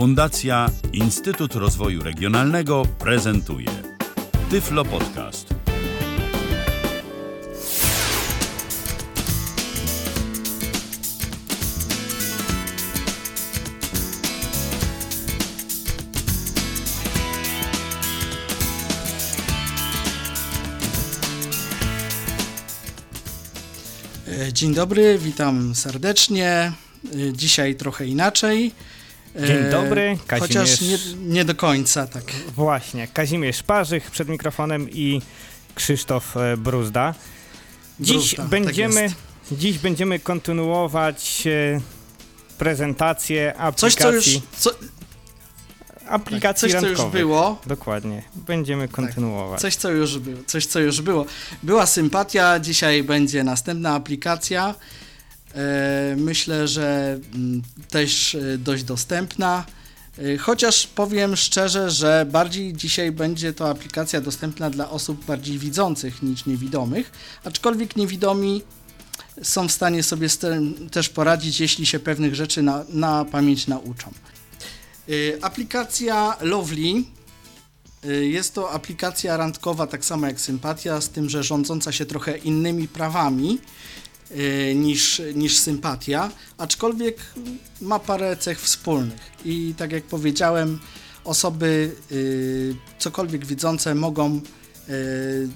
Fundacja Instytut Rozwoju Regionalnego prezentuje Tyflo Podcast. E, Dzień dobry, witam serdecznie. E, Dzisiaj trochę inaczej. E, Dzień dobry, Chociaż Kazimierz. nie, nie do końca, tak. Właśnie, Kazimierz Parzych przed mikrofonem i Krzysztof e, Bruzda. Dziś Bruzda, tak będziemy, jest. dziś będziemy kontynuować e, prezentację Coś, co już, aplikacji, co, aplikacji coś, co już randkowych. było. Dokładnie, będziemy kontynuować. Coś, co już było. Coś, co już było. Była sympatia, dzisiaj będzie następna aplikacja. E, Myślę, że mm, też e, dość dostępna. E, Chociaż powiem szczerze, że bardziej dzisiaj będzie to aplikacja dostępna dla osób bardziej widzących niż niewidomych, aczkolwiek niewidomi są w stanie sobie z tym też poradzić, jeśli się pewnych rzeczy na, na pamięć nauczą. Aplikacja Lovely Jest to aplikacja randkowa, tak samo jak Sympatia, z tym, że rządząca się trochę innymi prawami niż, niż Sympatia, aczkolwiek ma parę cech wspólnych. I tak jak powiedziałem, osoby y, cokolwiek widzące mogą y,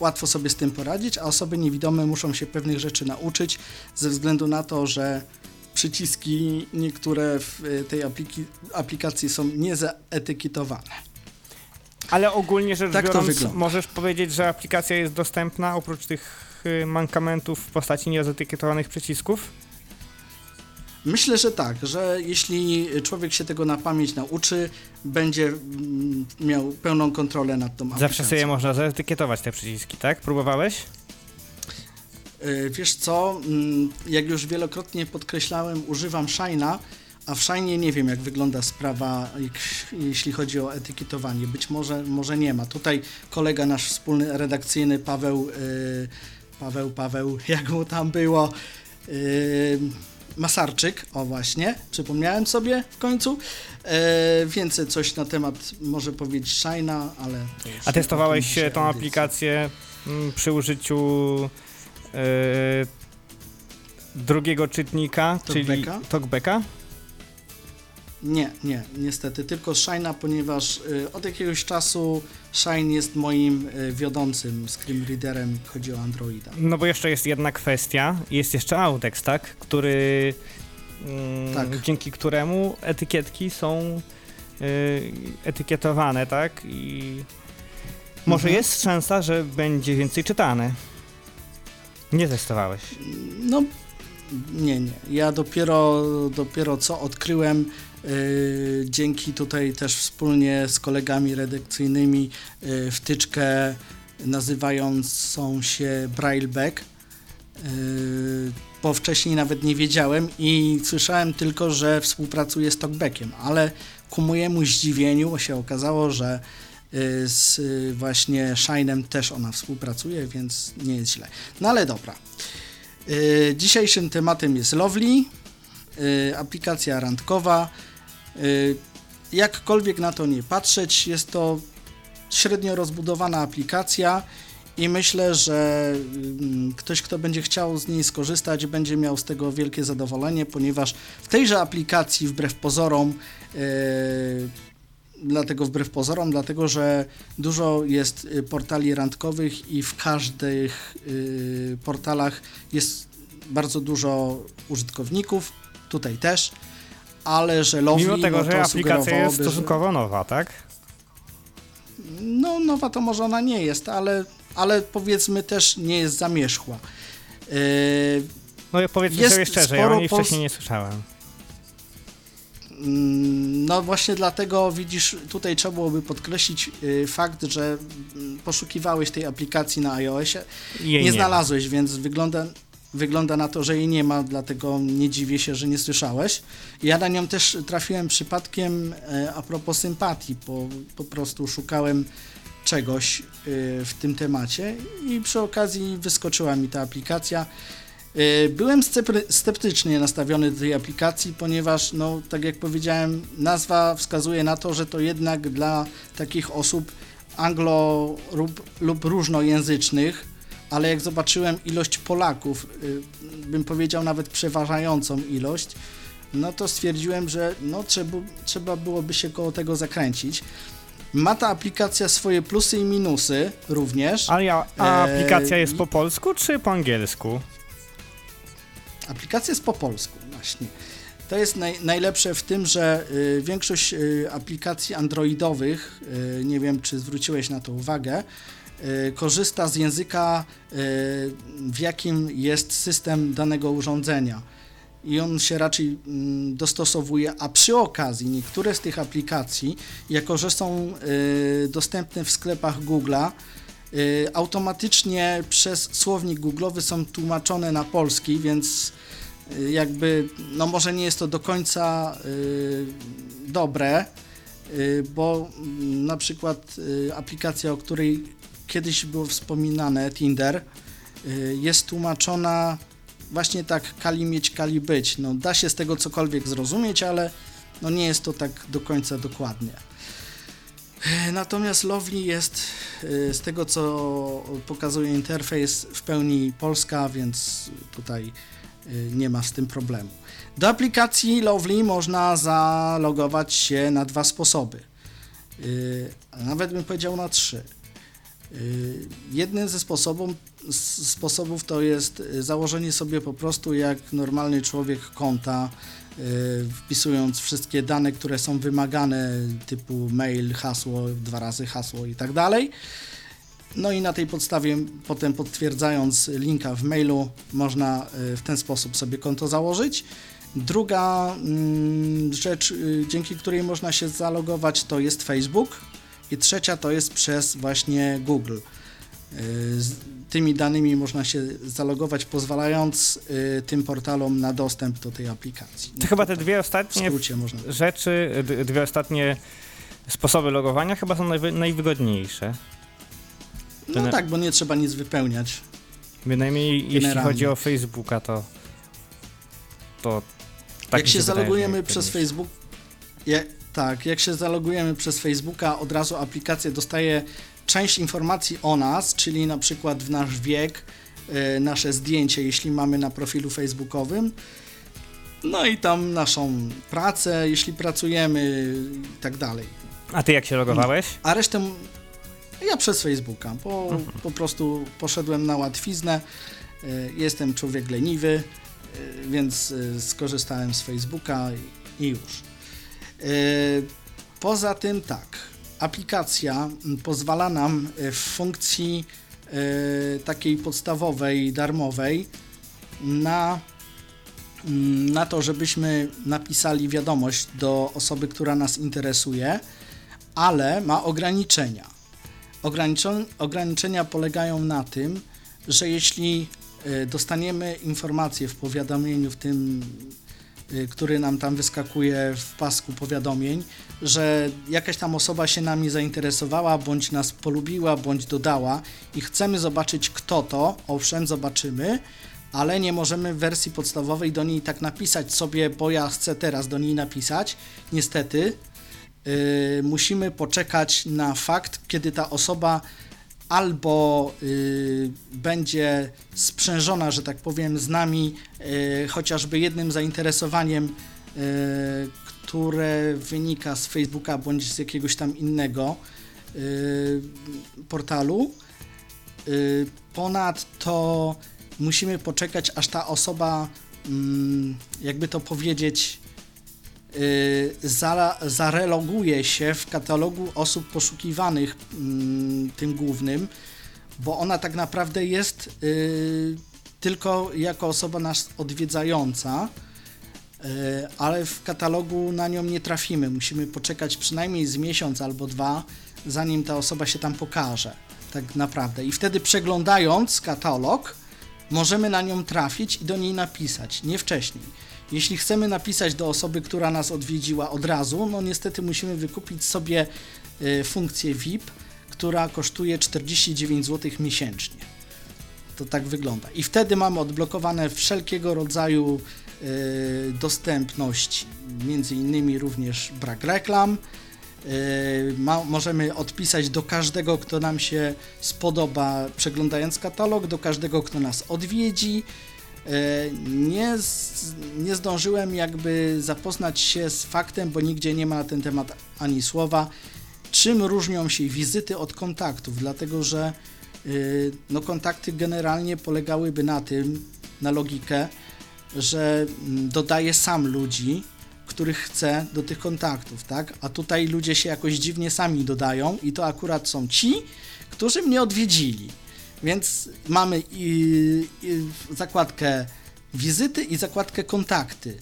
łatwo sobie z tym poradzić, a osoby niewidome muszą się pewnych rzeczy nauczyć ze względu na to, że przyciski niektóre w y, tej apliki- aplikacji są niezaetykietowane. Ale ogólnie rzecz Tak biorąc, możesz powiedzieć, że aplikacja jest dostępna oprócz tych y, mankamentów w postaci niezaetykietowanych przycisków? Myślę, że tak, że jeśli człowiek się tego na pamięć nauczy, będzie mm, miał pełną kontrolę nad tą aplikacją. Zawsze sobie można zaetykietować te przyciski, tak? Próbowałeś? Y, Wiesz co, mm, jak już wielokrotnie podkreślałem, używam Shine'a, a w Shine'ie nie wiem, jak wygląda sprawa, jeśli chodzi o etykietowanie. Być może, może nie ma. Tutaj kolega nasz wspólny redakcyjny, Paweł, y, Paweł, Paweł, jak mu tam było, y, Masarczyk, o właśnie, przypomniałem sobie w końcu. E, więcej coś na temat może powiedzieć Shine'a, ale... A testowałeś tą audycji. aplikację mm, przy użyciu e, drugiego czytnika, czyli Talkbacka? Nie, nie, niestety, tylko Shine'a, ponieważ y, od jakiegoś czasu Shine jest moim y, wiodącym screen readerem, chodzi o Androida. No bo jeszcze jest jedna kwestia, jest jeszcze Audex, tak? Który, mm, Tak. dzięki któremu etykietki są y, etykietowane, tak? I może Mhm. jest szansa, że będzie więcej czytane. Nie testowałeś. No, nie, nie. Ja dopiero, dopiero co odkryłem dzięki tutaj też wspólnie z kolegami redakcyjnymi y, wtyczkę nazywającą się Brailleback. Y, bo wcześniej nawet nie wiedziałem i słyszałem tylko, że współpracuje z Talkbackiem, ale ku mojemu zdziwieniu się okazało, że z właśnie Shine'em też ona współpracuje, więc nie jest źle. No ale dobra. Dzisiejszym tematem jest Lovely, aplikacja randkowa. Y, Jakkolwiek na to nie patrzeć, jest to średnio rozbudowana aplikacja i myślę, że mm, ktoś, kto będzie chciał z niej skorzystać, będzie miał z tego wielkie zadowolenie, ponieważ w tejże aplikacji, wbrew pozorom, yy, dlatego wbrew pozorom, dlatego że dużo jest y, portali randkowych i w każdych y, portalach jest bardzo dużo użytkowników, tutaj też, ale że Lovely, Mimo tego, no że aplikacja jest sugerowałoby, że- stosunkowo nowa, tak? no, nowa to może ona nie jest, ale, ale powiedzmy też nie jest zamierzchła. Yy, No i powiedzmy Jest sobie szczerze, ja o niej wcześniej nie słyszałem. mm, no właśnie dlatego widzisz, tutaj trzeba byłoby podkreślić yy, fakt, że mm, poszukiwałeś tej aplikacji na iOSie, nie ma. znalazłeś, więc wygląda, wygląda na to, że jej nie ma, dlatego nie dziwię się, że nie słyszałeś. Ja na nią też trafiłem przypadkiem e, a propos sympatii, bo po prostu szukałem czegoś y, w tym temacie i przy okazji wyskoczyła mi ta aplikacja. Y, Byłem sceptycznie nastawiony do tej aplikacji, ponieważ, no, tak jak powiedziałem, nazwa wskazuje na to, że to jednak dla takich osób anglo lub, lub różnojęzycznych, ale jak zobaczyłem ilość Polaków, y, bym powiedział nawet przeważającą ilość, no to stwierdziłem, że no, trzeba, trzeba byłoby się koło tego zakręcić. Ma ta aplikacja swoje plusy i minusy również. A, ja, a Eee, aplikacja jest i- po polsku czy po angielsku? Aplikacja jest po polsku, właśnie. To jest naj, najlepsze w tym, że y, większość y, aplikacji androidowych, y, nie wiem czy zwróciłeś na to uwagę, korzysta z języka, y, w jakim jest system danego urządzenia. I on się raczej mm, dostosowuje, a przy okazji niektóre z tych aplikacji, jako że są y, dostępne w sklepach Google'a, y, automatycznie przez słownik googlowy są tłumaczone na polski, więc y, jakby, no może nie jest to do końca y, dobre, y, bo mm, na przykład y, aplikacja, o której kiedyś było wspominane, Tinder, y, jest tłumaczona właśnie tak kali mieć, kali być. No, da się z tego cokolwiek zrozumieć, ale no, nie jest to tak do końca dokładnie. E, Natomiast Lovely jest y, z tego, co pokazuje interfejs, w pełni polska, więc tutaj y, nie ma z tym problemu. Do aplikacji Lovely można zalogować się na dwa sposoby. Y, nawet bym powiedział na trzy. Y, Jednym ze sposobów, sposobów to jest y, założenie sobie po prostu jak normalny człowiek konta, y, wpisując wszystkie dane, które są wymagane, typu mail, hasło, dwa razy hasło i tak dalej. No i na tej podstawie, potem potwierdzając linka w mailu, można w ten sposób sobie konto założyć. Druga mm, rzecz, dzięki której można się zalogować, to jest Facebook. I trzecia to jest przez właśnie Google. Y, Z tymi danymi można się zalogować, pozwalając y, tym portalom na dostęp do tej aplikacji. To chyba te tak dwie ostatnie rzeczy, dwie ostatnie sposoby logowania chyba są najwy, najwygodniejsze. No Gener- tak, bo nie trzeba nic wypełniać. Bynajmniej jeśli Generalnie. chodzi o Facebooka, to. to tak jak się zalogujemy przez. Facebook, je, tak, jak się zalogujemy przez Facebooka, od razu aplikacja dostaje część informacji o nas, czyli na przykład w nasz wiek, y, nasze zdjęcie, jeśli mamy na profilu facebookowym. No i tam naszą pracę, jeśli pracujemy i tak dalej. A ty jak się logowałeś? A resztę ja przez Facebooka, bo Mhm. po prostu poszedłem na łatwiznę. Y, Jestem człowiek leniwy, y, więc skorzystałem z Facebooka i już. Y, Poza tym tak, aplikacja pozwala nam y, w funkcji y, takiej podstawowej, darmowej na, na to, żebyśmy napisali wiadomość do osoby, która nas interesuje, ale ma ograniczenia. Ograniczon- ograniczenia polegają na tym, że jeśli dostaniemy informację w powiadomieniu, w tym, który nam tam wyskakuje w pasku powiadomień, że jakaś tam osoba się nami zainteresowała, bądź nas polubiła, bądź dodała i chcemy zobaczyć kto to, owszem, zobaczymy, ale nie możemy w wersji podstawowej do niej tak napisać sobie, bo ja chcę teraz do niej napisać. Niestety, yy, musimy poczekać na fakt, kiedy ta osoba albo yy, będzie sprzężona, że tak powiem, z nami, yy, chociażby jednym zainteresowaniem, yy, które wynika z Facebooka bądź z jakiegoś tam innego yy, portalu. Yy, Ponadto musimy poczekać, aż ta osoba, mm, jakby to powiedzieć, y, zareloguje się w katalogu osób poszukiwanych mm, tym głównym, bo ona tak naprawdę jest y, tylko jako osoba nas odwiedzająca, y, ale w katalogu na nią nie trafimy. Musimy poczekać przynajmniej z miesiąc albo dwa, zanim ta osoba się tam pokaże. Tak naprawdę. I wtedy przeglądając katalog, możemy na nią trafić i do niej napisać, nie wcześniej. Jeśli chcemy napisać do osoby, która nas odwiedziła od razu, no niestety musimy wykupić sobie y, funkcję VIP, która kosztuje 49 zł miesięcznie. to tak wygląda. I wtedy mamy odblokowane wszelkiego rodzaju y, dostępność, między innymi również brak reklam. Y, ma, możemy odpisać do każdego, kto nam się spodoba, przeglądając katalog, do każdego, kto nas odwiedzi. Y, nie, nie zdążyłem jakby zapoznać się z faktem, bo nigdzie nie ma na ten temat ani słowa, czym różnią się wizyty od kontaktów, dlatego że y, no, kontakty generalnie polegałyby na tym, na logikę, że mm, dodaję sam ludzi, których chcę do tych kontaktów, tak? A tutaj ludzie się jakoś dziwnie sami dodają i to akurat są ci, którzy mnie odwiedzili. Więc mamy i, i zakładkę wizyty i zakładkę kontakty.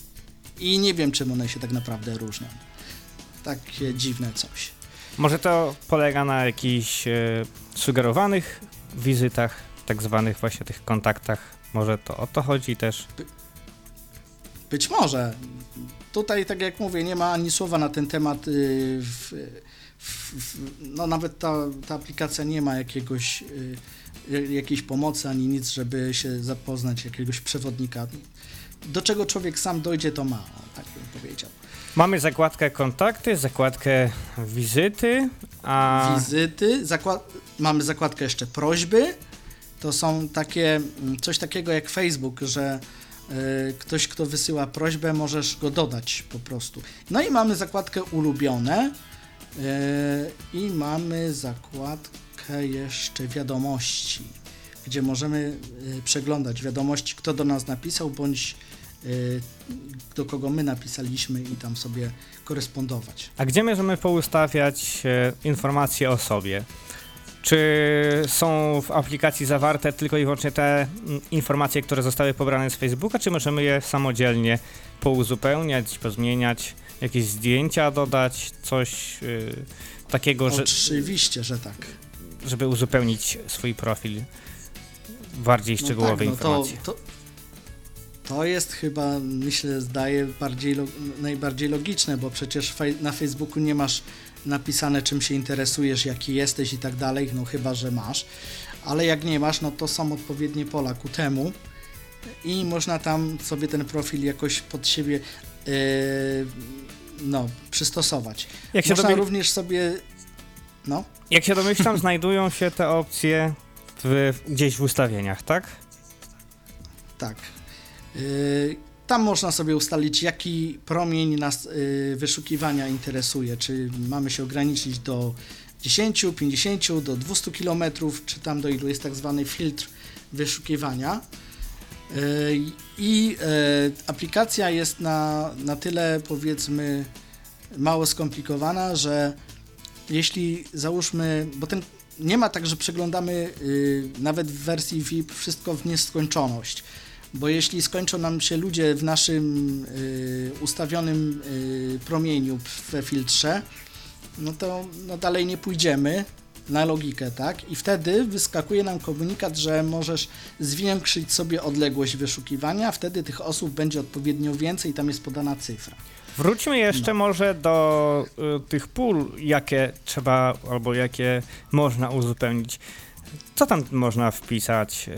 I nie wiem, czym one się tak naprawdę różnią. Takie dziwne coś. Może to polega na jakichś e, sugerowanych wizytach, tak zwanych właśnie tych kontaktach. Może to o to chodzi też. Być może. Tutaj, tak jak mówię, nie ma ani słowa na ten temat. y, w, w, no nawet ta, ta aplikacja nie ma jakiegoś, y, jakiejś pomocy ani nic, żeby się zapoznać jakiegoś przewodnika. Do czego człowiek sam dojdzie, to ma, tak bym powiedział. Mamy zakładkę kontakty, zakładkę wizyty, a Wizyty, zakład, mamy zakładkę jeszcze prośby. To są takie, mm, coś takiego jak Facebook, że y, ktoś, kto wysyła prośbę, możesz go dodać po prostu. No i mamy zakładkę ulubione y, i mamy zakładkę jeszcze wiadomości, gdzie możemy y, przeglądać wiadomości, kto do nas napisał, bądź y, do kogo my napisaliśmy i tam sobie korespondować. A gdzie możemy poustawiać e, informacje o sobie? Czy są w aplikacji zawarte tylko i wyłącznie te mm, informacje, które zostały pobrane z Facebooka, czy możemy je samodzielnie pouzupełniać, pozmieniać, jakieś zdjęcia dodać, coś y, takiego, że, Oczywiście, że tak. Żeby uzupełnić swój profil? Bardziej szczegółowe no tak, no informacje. to, to, to jest chyba, myślę, zdaje bardziej najbardziej logiczne, bo przecież na Facebooku nie masz napisane, czym się interesujesz, jaki jesteś i tak dalej, no chyba, że masz. Ale jak nie masz, no to są odpowiednie pola ku temu i można tam sobie ten profil jakoś pod siebie yy, no, przystosować. Jak się, Można również sobie no, jak się domyślam, znajdują się te opcje w, gdzieś w ustawieniach, tak? Tak. Yy, Tam można sobie ustalić, jaki promień nas yy, wyszukiwania interesuje. Czy mamy się ograniczyć do 10, 50, do 200 km, czy tam do ilu jest tak zwany filtr wyszukiwania. Yy, I yy, aplikacja jest na, na tyle, powiedzmy, mało skomplikowana, że jeśli załóżmy, bo ten nie ma tak, że przeglądamy yy, nawet w wersji VIP wszystko w nieskończoność. Bo jeśli skończą nam się ludzie w naszym y, ustawionym y, promieniu we filtrze, no to no dalej nie pójdziemy na logikę, tak? I wtedy wyskakuje nam komunikat, że możesz zwiększyć sobie odległość wyszukiwania, wtedy tych osób będzie odpowiednio więcej, tam jest podana cyfra. Wróćmy jeszcze może do y, tych pól, jakie trzeba albo jakie można uzupełnić. Co tam można wpisać?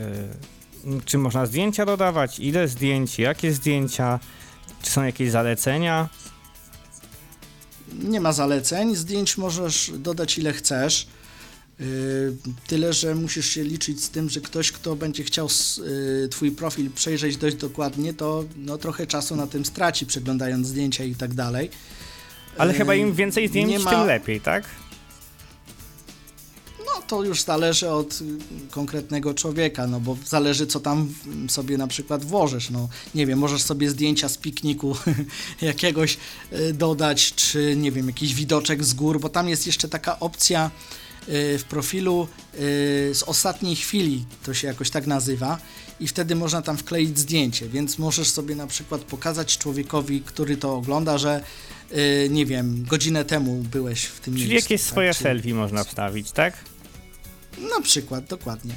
Y, czy można zdjęcia dodawać? Ile zdjęć? Jakie zdjęcia? Czy są jakieś zalecenia? Nie ma zaleceń, zdjęć możesz dodać ile chcesz. Yy, Tyle, że musisz się liczyć z tym, że ktoś, kto będzie chciał yy, Twój profil przejrzeć dość dokładnie, to no, trochę czasu na tym straci, przeglądając zdjęcia i tak dalej. Ale Yy, chyba im więcej zdjęć, ma- tym lepiej, tak? No to już zależy od konkretnego człowieka, no bo zależy co tam sobie na przykład włożysz. No nie wiem, możesz sobie zdjęcia z pikniku jakiegoś dodać, czy nie wiem, jakiś widoczek z gór, bo tam jest jeszcze taka opcja w profilu y, z ostatniej chwili, to się jakoś tak nazywa i wtedy można tam wkleić zdjęcie, więc możesz sobie na przykład pokazać człowiekowi, który to ogląda, że y, nie wiem, godzinę temu byłeś w tym Czyli miejscu. jakieś tak, swoje selfie można wstawić, tak? na przykład, dokładnie.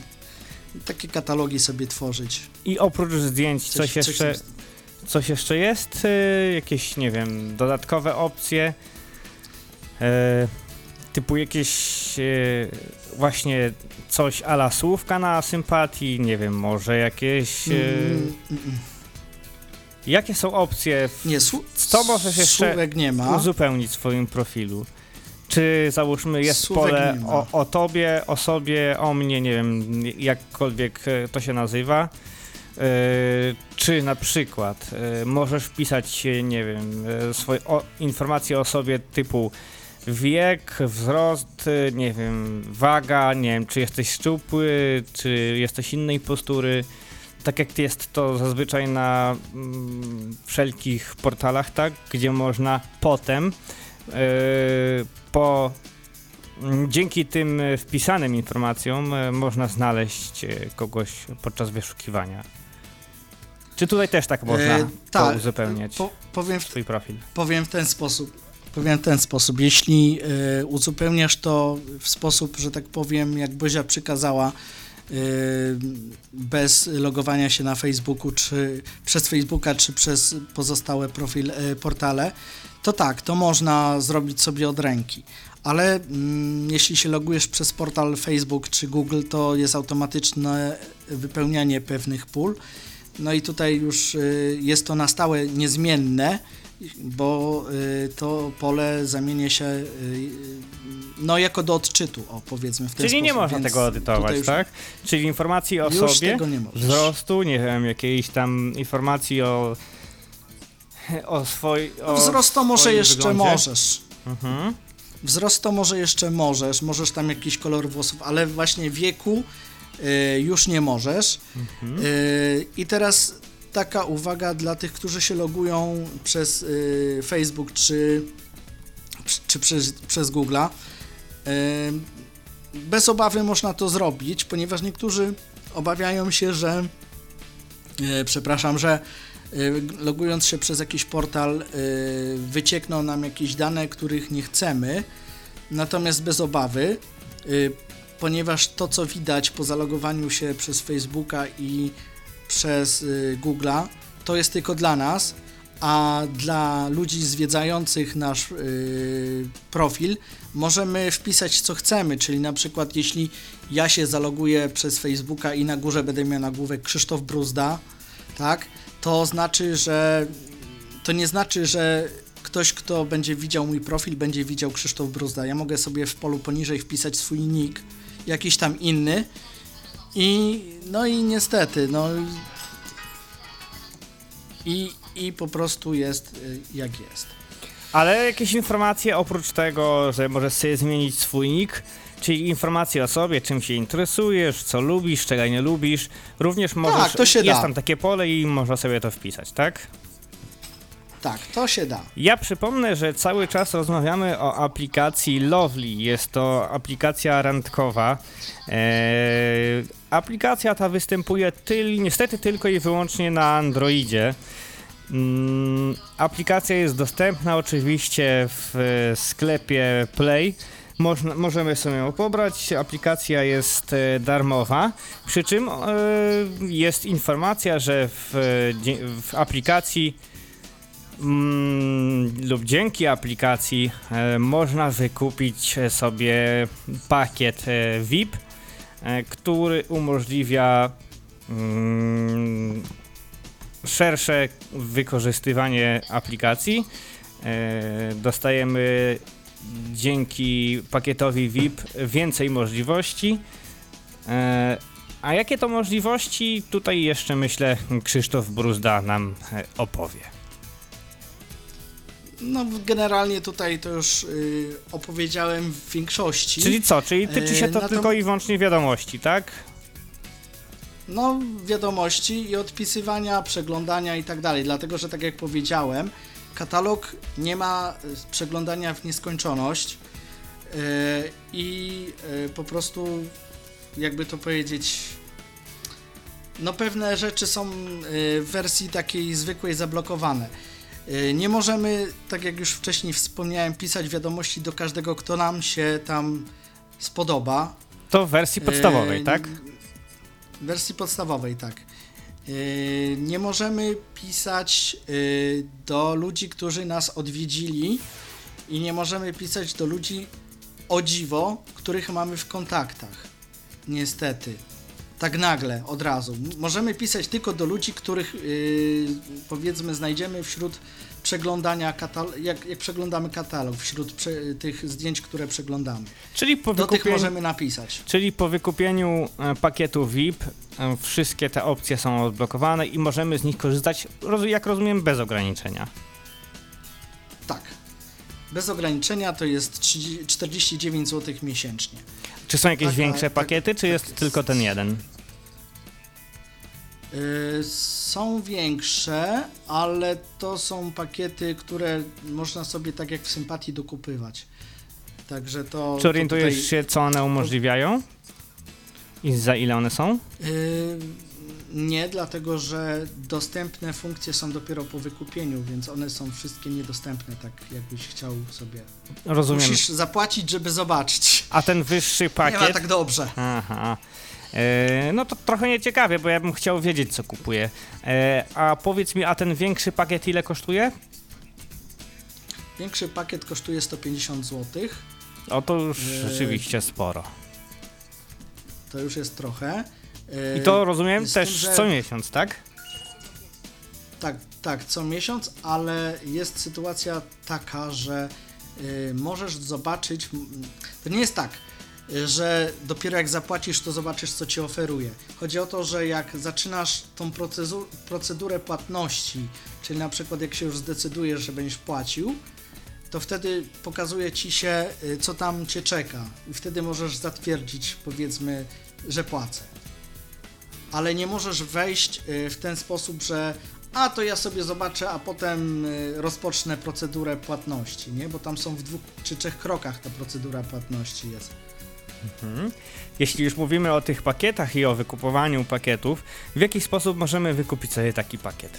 Takie katalogi sobie tworzyć. I oprócz zdjęć coś, jeszcze, coś- coś jeszcze jest? Y, jakieś, nie wiem, dodatkowe opcje? Y, typu jakieś e, właśnie coś ala słówka na sympatii, nie wiem, może jakieś... E, Mm, mm, jakie są opcje w Nie, su- Co możesz jeszcze nie ma. uzupełnić w swoim profilu? Czy załóżmy jest Słówek pole o, o tobie, o sobie, o mnie, nie wiem, jakkolwiek e, to się nazywa. E, czy na przykład e, możesz wpisać, nie wiem, swoje o, informacje o sobie typu wiek, wzrost, nie wiem, waga, nie wiem, czy jesteś szczupły, czy jesteś innej postury. Tak jak jest to zazwyczaj na mm, wszelkich portalach, tak, gdzie można potem e, po mm, dzięki tym wpisanym informacjom e, można znaleźć e, kogoś podczas wyszukiwania. Czy tutaj też tak można E, to tak, uzupełniać Po, powiem, swój profil? powiem w ten sposób. Powiem w ten sposób. Jeśli e, uzupełniasz to w sposób, że tak powiem, jak Bozia przykazała, e, bez logowania się na Facebooku, czy przez Facebooka, czy przez pozostałe profil, e, portale, to tak, to można zrobić sobie od ręki. Ale mm, jeśli się logujesz przez portal Facebook czy Google, to jest automatyczne wypełnianie pewnych pól. No i tutaj już y, jest to na stałe niezmienne, bo y, to pole zamienię się y, no jako do odczytu, o powiedzmy w ten Czyli nie sposób, można więc tego edytować, już, tak? Czyli informacji o sobie, nie wzrostu, nie wiem, jakiejś tam informacji o o swojej... No, wzrost to może jeszcze wyglądzie. możesz. Mhm. Wzrost to może jeszcze możesz, możesz tam jakiś kolor włosów, ale właśnie wieku y, już nie możesz. Mhm. Y, I teraz taka uwaga dla tych, którzy się logują przez y, Facebook czy, czy przez, przez Google'a. Y, bez obawy można to zrobić, ponieważ niektórzy obawiają się, że y, przepraszam, że y, logując się przez jakiś portal y, wyciekną nam jakieś dane, których nie chcemy. Natomiast bez obawy, y, ponieważ to co widać po zalogowaniu się przez Facebooka i przez y, Google'a, to jest tylko dla nas, a dla ludzi zwiedzających nasz y, profil możemy wpisać co chcemy, czyli na przykład jeśli ja się zaloguję przez Facebooka i na górze będę miał nagłówek Krzysztof Bruzda, tak, to znaczy, że to nie znaczy, że ktoś, kto będzie widział mój profil, będzie widział Krzysztof Bruzda. Ja mogę sobie w polu poniżej wpisać swój nick, jakiś tam inny i no i niestety, no i, i po prostu jest y, jak jest. Ale jakieś informacje oprócz tego, że możesz sobie zmienić swój nick, czyli informacje o sobie, czym się interesujesz, co lubisz, czego nie lubisz, również możesz, to się jest da. tam takie pole i można sobie to wpisać, tak? Tak, to się da. Ja przypomnę, że cały czas rozmawiamy o aplikacji Lovely. Jest to aplikacja randkowa. Eee, aplikacja ta występuje tyl, niestety tylko i wyłącznie na Androidzie. Mm, aplikacja jest dostępna oczywiście w e, sklepie Play. Można, możemy sobie ją pobrać. Aplikacja jest e, darmowa. Przy czym e, jest informacja, że w, e, w aplikacji mm, lub dzięki aplikacji e, można wykupić e, sobie pakiet e, VIP, e, który umożliwia mm, szersze wykorzystywanie aplikacji. E, dostajemy dzięki pakietowi VIP więcej możliwości. E, a jakie to możliwości? Tutaj jeszcze myślę Krzysztof Bruzda nam e, opowie. No generalnie tutaj to już y, opowiedziałem w większości. Czyli co? Czyli tyczy się E, to natom- tylko i wyłącznie wiadomości, tak? No, wiadomości i odpisywania, przeglądania i tak dalej. Dlatego, że tak jak powiedziałem, katalog nie ma y, przeglądania w nieskończoność y, i y, po prostu, jakby to powiedzieć, no pewne rzeczy są y, w wersji takiej zwykłej zablokowane. Y, Nie możemy, tak jak już wcześniej wspomniałem, pisać wiadomości do każdego, kto nam się tam spodoba. To w wersji podstawowej, Yy, tak? W wersji podstawowej, tak. Yy, Nie możemy pisać yy, do ludzi, którzy nas odwiedzili i nie możemy pisać do ludzi, o dziwo, których mamy w kontaktach. Niestety. Tak nagle, od razu. Możemy pisać tylko do ludzi, których yy, powiedzmy znajdziemy wśród przeglądania katalog, jak, jak przeglądamy katalog, wśród prze, tych zdjęć, które przeglądamy. Czyli po, Do tych możemy napisać. czyli po wykupieniu e, pakietu VIP e, wszystkie te opcje są odblokowane i możemy z nich korzystać, jak rozumiem, bez ograniczenia. Tak. Bez ograniczenia to jest 30, 49 zł miesięcznie. Czy są jakieś Taka- większe tak- pakiety, czy tak jest jest. tylko ten jeden? Yy, Są większe, ale to są pakiety, które można sobie tak jak w sympatii dokupywać. Także to. Czy orientujesz to tutaj, się, co one umożliwiają? I za ile one są? Yy, nie, dlatego że dostępne funkcje są dopiero po wykupieniu, więc one są wszystkie niedostępne, tak jakbyś chciał sobie. Rozumiem. Musisz zapłacić, żeby zobaczyć. A ten wyższy Nie ma pakiet. tak dobrze. Aha. E, no to trochę nieciekawie, bo ja bym chciał wiedzieć, co kupuję. E, a powiedz mi, a ten większy pakiet ile kosztuje? Większy pakiet kosztuje 150 zł. O, to już E, rzeczywiście sporo. To już jest trochę. Yy, I to rozumiem z też tym, że- co miesiąc, tak? Tak, tak, co miesiąc, ale jest sytuacja taka, że y, możesz zobaczyć. To nie jest tak, y, że dopiero jak zapłacisz, to zobaczysz, co ci oferuje. Chodzi o to, że jak zaczynasz tą procesu- procedurę płatności, czyli na przykład jak się już zdecydujesz, że będziesz płacił, to wtedy pokazuje ci się, y, co tam cię czeka, i wtedy możesz zatwierdzić, powiedzmy, że płacę ale nie możesz wejść y, w ten sposób, że a to ja sobie zobaczę, a potem y, rozpocznę procedurę płatności, nie? Bo tam są w dwóch czy trzech krokach ta procedura płatności jest. Mhm. Jeśli już mówimy o tych pakietach i o wykupowaniu pakietów, w jaki sposób możemy wykupić sobie taki pakiet?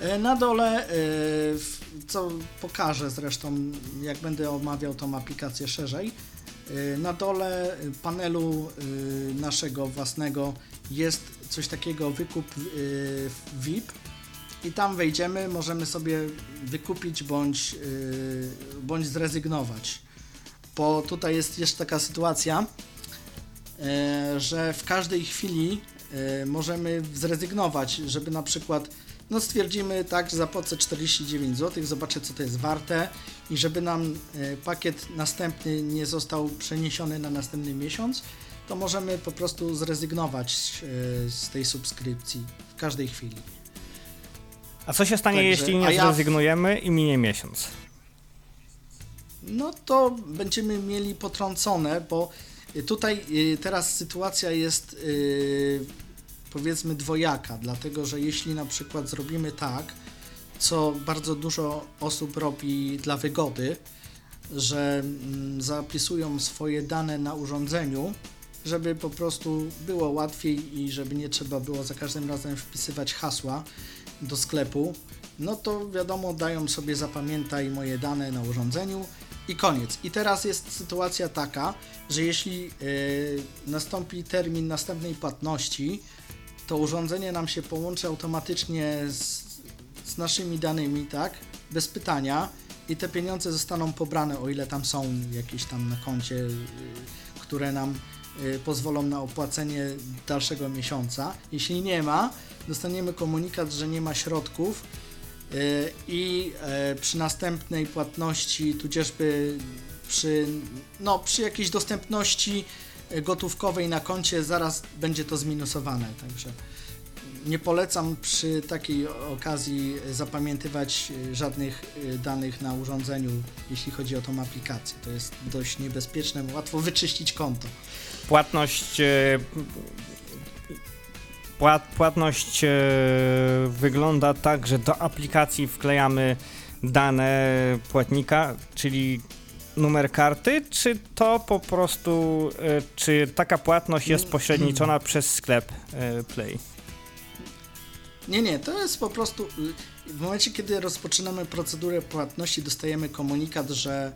E, Na dole, w- co pokażę zresztą, jak będę omawiał tą aplikację szerzej, na dole panelu y, naszego własnego jest coś takiego wykup y, VIP i tam wejdziemy, możemy sobie wykupić bądź, y, bądź zrezygnować. Bo tutaj jest jeszcze taka sytuacja, że w każdej chwili możemy zrezygnować, żeby na przykład no stwierdzimy tak, że zapłacę 49 zł, zobaczę co to jest warte i żeby nam e, pakiet następny nie został przeniesiony na następny miesiąc, to możemy po prostu zrezygnować e, z tej subskrypcji w każdej chwili. A co się stanie, Także- jeśli nie ja- zrezygnujemy i minie miesiąc? No to będziemy mieli potrącone, bo tutaj y, teraz sytuacja jest powiedzmy dwojaka, dlatego że jeśli na przykład zrobimy tak, co bardzo dużo osób robi dla wygody, że mm, zapisują swoje dane na urządzeniu, żeby po prostu było łatwiej i żeby nie trzeba było za każdym razem wpisywać hasła do sklepu, no to wiadomo, dają sobie zapamiętaj moje dane na urządzeniu i koniec. I teraz jest sytuacja taka, że jeśli yy, nastąpi termin następnej płatności, to urządzenie nam się połączy automatycznie z, z naszymi danymi, tak? Bez pytania i te pieniądze zostaną pobrane, o ile tam są jakieś tam na koncie, yy, które nam yy, pozwolą na opłacenie dalszego miesiąca. Jeśli nie ma, dostaniemy komunikat, że nie ma środków yy, i yy, przy następnej płatności, tudzieżby przy, no, przy jakiejś dostępności gotówkowej na koncie zaraz będzie to zminusowane, także nie polecam przy takiej okazji zapamiętywać yy, żadnych yy, danych na urządzeniu, jeśli chodzi o tą aplikację. To jest dość niebezpieczne, łatwo wyczyścić konto. Płatność. e, Płat, płatność e, wygląda tak, że do aplikacji wklejamy dane płatnika, czyli numer karty, czy to po prostu, e, czy taka płatność jest pośredniczona przez sklep e, Play? Nie, nie, to jest po prostu. y, W momencie, kiedy rozpoczynamy procedurę płatności, dostajemy komunikat, że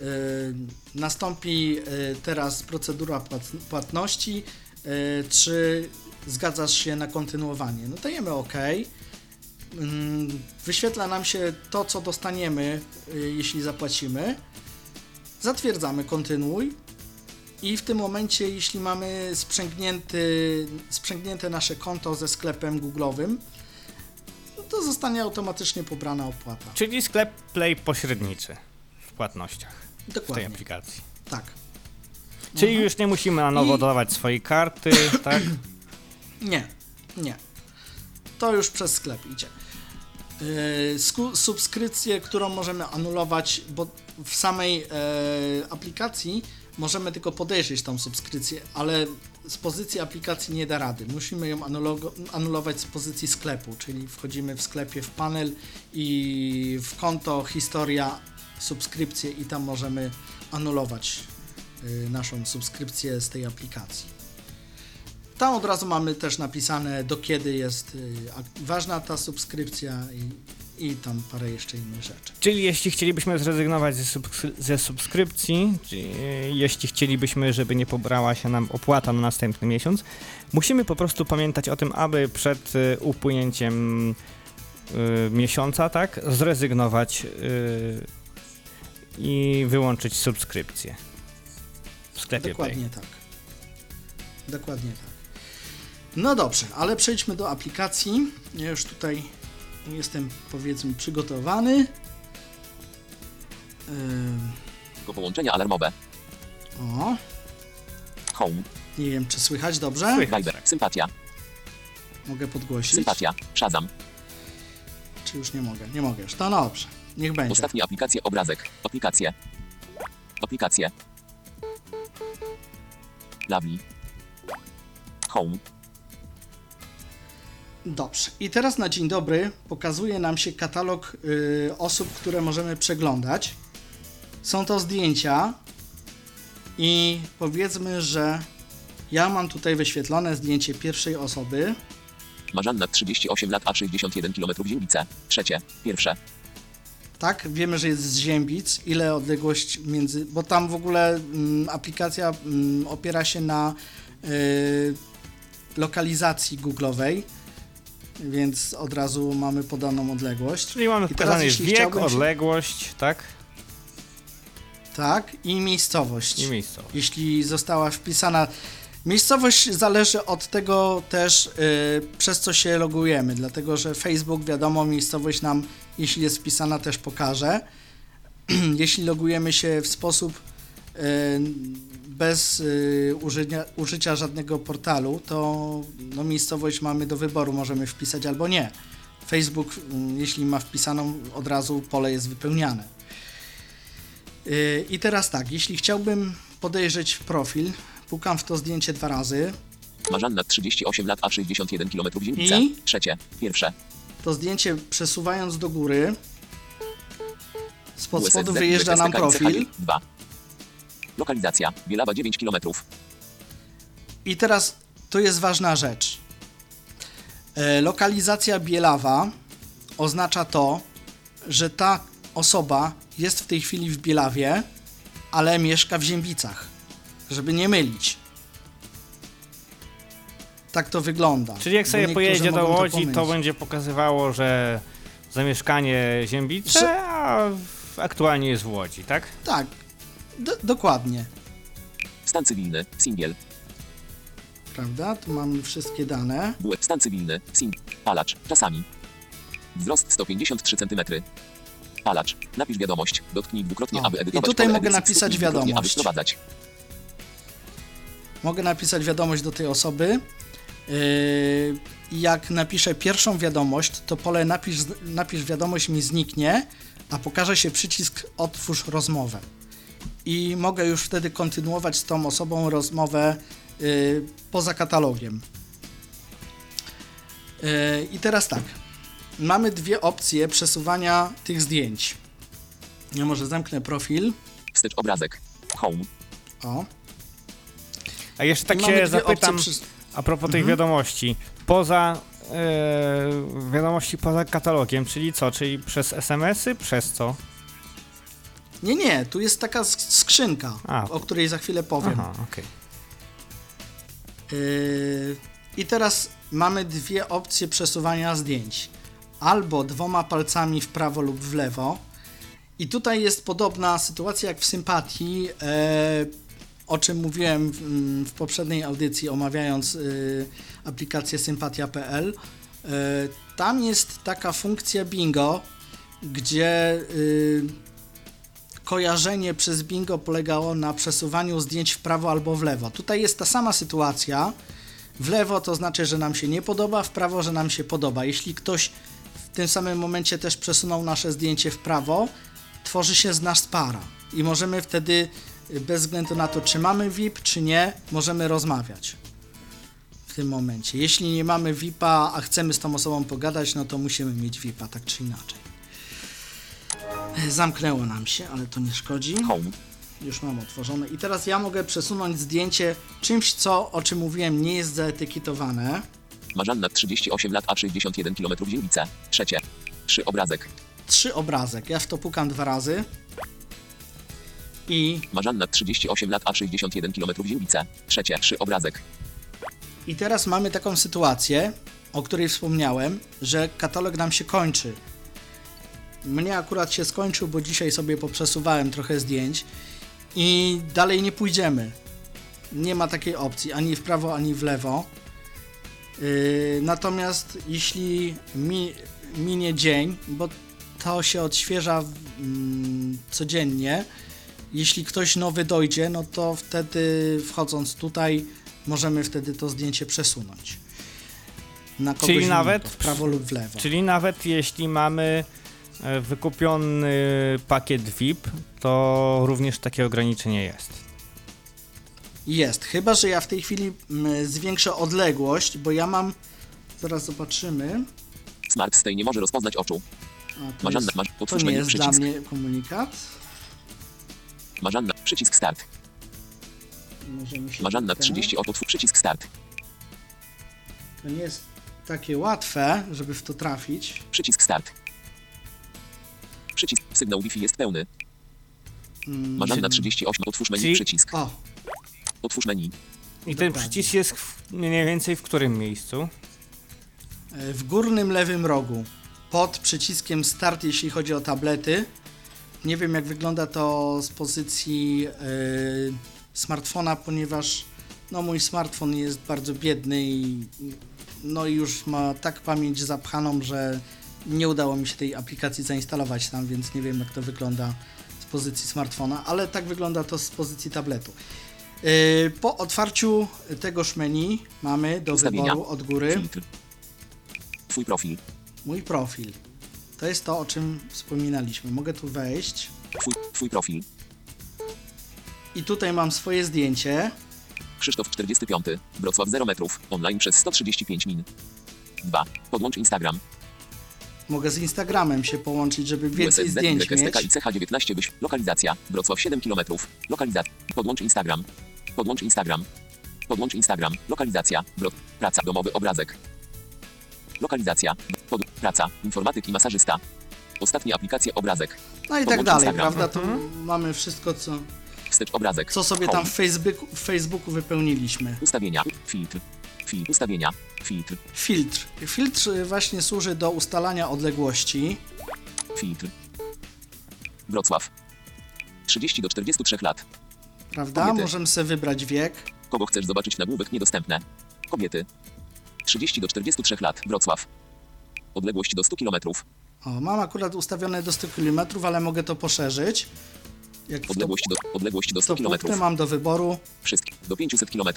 y, nastąpi y, teraz procedura płat- płatności. Y, czy zgadzasz się na kontynuowanie? No dajemy OK. Ym, Wyświetla nam się to, co dostaniemy, y, jeśli zapłacimy. Zatwierdzamy kontynuuj i w tym momencie, jeśli mamy sprzęgnięty, sprzęgnięte nasze konto ze sklepem Google'owym, to zostanie automatycznie pobrana opłata. Czyli sklep Play pośredniczy w płatnościach w tej Dokładnie. aplikacji. Tak. Czyli już nie musimy na nowo I- dodawać swojej karty, tak? Nie, nie. To już przez sklep idzie. Sku- subskrypcję, którą możemy anulować, bo w samej e, aplikacji możemy tylko podejrzeć tą subskrypcję, ale z pozycji aplikacji nie da rady. Musimy ją anulo- anulować z pozycji sklepu, czyli wchodzimy w sklepie w panel i w konto, historia, subskrypcje i tam możemy anulować y, naszą subskrypcję z tej aplikacji. Tam od razu mamy też napisane do kiedy jest y, ważna ta subskrypcja i, i tam parę jeszcze innych rzeczy. Czyli jeśli chcielibyśmy zrezygnować ze, subskry- ze subskrypcji, czyli e, jeśli chcielibyśmy, żeby nie pobrała się nam opłata na następny miesiąc, musimy po prostu pamiętać o tym, aby przed e, upłynięciem miesiąca, tak, zrezygnować i wyłączyć subskrypcję w sklepie Dokładnie tak. Dokładnie tak. No dobrze, ale przejdźmy do aplikacji. Ja już tutaj jestem powiedzmy przygotowany. Do połączenia alarmowe. o, Home. nie wiem czy słychać dobrze? Słychać. Viber. Sympatia. Mogę podgłosić? Sympatia. Shazam. Czy już nie mogę? Nie mogę już. No dobrze, niech będzie. Ostatnie aplikacje obrazek. Aplikacje. Aplikacje. Lovely. Home. Dobrze. I teraz na dzień dobry pokazuje nam się katalog y, osób, które możemy przeglądać. Są to zdjęcia i powiedzmy, że ja mam tutaj wyświetlone zdjęcie pierwszej osoby. Marzanna 38 lat a 61 km Ziębice. Trzecie. Pierwsze. Tak, wiemy, że jest z Ziębic. Ile odległość między. Bo tam w ogóle mm, aplikacja mm, opiera się na y, lokalizacji Google'owej, więc od razu mamy podaną odległość. Czyli mamy jeśli wiek, się- odległość, tak? Tak, i miejscowość. I miejsce. jeśli została wpisana. Miejscowość zależy od tego też, y, przez co się logujemy, dlatego że Facebook, wiadomo, miejscowość nam, jeśli jest wpisana, też pokaże. jeśli logujemy się w sposób y, bez y, użycia, użycia żadnego portalu, to no, miejscowość mamy do wyboru, możemy wpisać albo nie. Facebook, y, jeśli ma wpisaną, od razu pole jest wypełniane. Y, I teraz tak, jeśli chciałbym podejrzeć profil, pukam w to zdjęcie dwa razy, Marzanna 38 lat a 61 km Ziębice. I? Trzecie. Pierwsze. to zdjęcie przesuwając do góry, spod spodu wyjeżdża nam profil 2. Lokalizacja. Bielawa 9 km. i teraz to jest ważna rzecz. E, Lokalizacja Bielawa oznacza to, że ta osoba jest w tej chwili w Bielawie, ale mieszka w Ziębicach, żeby nie mylić. Tak to wygląda. Czyli jak sobie pojedzie do to Łodzi, to pomylić. będzie pokazywało, że zamieszkanie Ziębice, Że- a aktualnie jest w Łodzi, tak? Tak, do, dokładnie. Stan cywilny. Singiel. Prawda? Tu mamy wszystkie dane. Stan cywilny. Sing. Palacz. Czasami. Wzrost 153 cm. Palacz. Napisz wiadomość. Dotknij dwukrotnie, O, aby i edytować tutaj pole mogę edycji. napisać wiadomość. Aby wprowadzać. Mogę napisać wiadomość do tej osoby. Yy, jak napiszę pierwszą wiadomość, to pole napisz, napisz wiadomość mi zniknie, a pokaże się przycisk otwórz rozmowę. I mogę już wtedy kontynuować z tą osobą rozmowę yy, poza katalogiem. Yy, I teraz tak. Mamy dwie opcje przesuwania tych zdjęć. Ja może zamknę profil. Wstecz obrazek. Home. O. A jeszcze tak się zapytam, przes- a propos tych Mhm. wiadomości, poza e, wiadomości poza katalogiem, czyli co? Czyli przez SMS-y? Przez co? Nie, nie, tu jest taka sk- skrzynka, A. o której za chwilę powiem. Aha, okej. Yy, I teraz mamy dwie opcje przesuwania zdjęć. Albo dwoma palcami w prawo lub w lewo. I tutaj jest podobna sytuacja jak w sympatii, e, o czym mówiłem w, w poprzedniej audycji, omawiając e, aplikację sympatia.pl. E, tam jest taka funkcja bingo, gdzie kojarzenie przez bingo polegało na przesuwaniu zdjęć w prawo albo w lewo. Tutaj jest ta sama sytuacja. W lewo to znaczy, że nam się nie podoba, w prawo, że nam się podoba. Jeśli ktoś w tym samym momencie też przesunął nasze zdjęcie w prawo, tworzy się z nas para i możemy wtedy, y, bez względu na to, czy mamy VIP, czy nie, możemy rozmawiać w tym momencie. Jeśli nie mamy VIP-a, a chcemy z tą osobą pogadać, no to musimy mieć VIP-a, tak czy inaczej. E, Zamknęło nam się, ale to nie szkodzi. Home. Już mam otworzone. I teraz ja mogę przesunąć zdjęcie czymś, co, o czym mówiłem, nie jest zaetykietowane. Marzanna 38 lat, a 61 km dzielnice. Trzecie. Trzy obrazek. Trzy obrazek. Ja w to pukam dwa razy. I Marzanna 38 lat, a 61 km dzielnice. Trzecie. Trzy obrazek. I teraz mamy taką sytuację, o której wspomniałem, że katalog nam się kończy. Mnie akurat się skończył, bo dzisiaj sobie poprzesuwałem trochę zdjęć i dalej nie pójdziemy. Nie ma takiej opcji, ani w prawo, ani w lewo. Yy, natomiast jeśli mi, minie dzień, bo to się odświeża mm, codziennie, jeśli ktoś nowy dojdzie, no to wtedy wchodząc tutaj możemy wtedy to zdjęcie przesunąć. Na kogoś Czyli innego, nawet- w prawo lub w lewo. Czyli nawet jeśli mamy wykupiony pakiet VIP, to również takie ograniczenie jest. Jest, chyba że ja w tej chwili mm, zwiększę odległość, bo ja mam. Zaraz zobaczymy. Smart Stay nie może rozpoznać oczu. A, to, Marzanna, jest, masz, to nie jest dla przycisk. mnie komunikat. Marzanna, przycisk start. Marzanna ten- 30 od otwórz przycisk start. To nie jest takie łatwe, żeby w to trafić. Przycisk start. Przycisk sygnał Wi-Fi jest pełny. Mm, Marzanna się- 38 otwórz menu Czyli- przycisk. O, Otwórz menu. I ten Dokładnie. przycisk jest w, mniej więcej w którym miejscu? e, w górnym lewym rogu, pod przyciskiem start, jeśli chodzi o tablety. Nie wiem, jak wygląda to z pozycji e, smartfona, ponieważ no, mój smartfon jest bardzo biedny i no, i już ma tak pamięć zapchaną, że nie udało mi się tej aplikacji zainstalować tam, więc nie wiem, jak to wygląda z pozycji smartfona, ale tak wygląda to z pozycji tabletu. E, Po otwarciu tegoż menu mamy do Ustawienia. wyboru od góry. Twój profil. mój profil. To jest to, o czym wspominaliśmy. Mogę tu wejść Twój, twój profil. i tutaj mam swoje zdjęcie. Krzysztof 45. Wrocław 0 metrów. Online przez 135 min. 2. Podłącz Instagram. Mogę z Instagramem się połączyć, żeby więcej USSD, zdjęć mieć. CH19 byś. Lokalizacja. Wrocław 7 km. Lokalizacja. Podłącz Instagram. Podłącz Instagram. Podłącz Instagram. Lokalizacja. Wro... Praca. Domowy obrazek. Lokalizacja. Pod... Praca. Informatyk i masażysta. Ostatnie aplikacje obrazek. No i tak podłącz dalej, Instagram. prawda? Tu mamy wszystko, co, Wstecz obrazek. co sobie Home. tam w Facebooku, w Facebooku wypełniliśmy. Ustawienia. Filtr. Filtr. Ustawienia. Filtr. Filtr. Filtr właśnie służy do ustalania odległości. Filtr. Wrocław. 30 do 43 lat. Prawda? Kobiety. Możemy sobie wybrać wiek. Kogo chcesz zobaczyć nagłówek niedostępne? Kobiety. 30 do 43 lat. Wrocław. Odległość do 100 km. O, mam akurat ustawione do 100 km, ale mogę to poszerzyć. Jak Odległość do, odległość do 100 to km. mam do wyboru. Wszystkie. Do 500 km.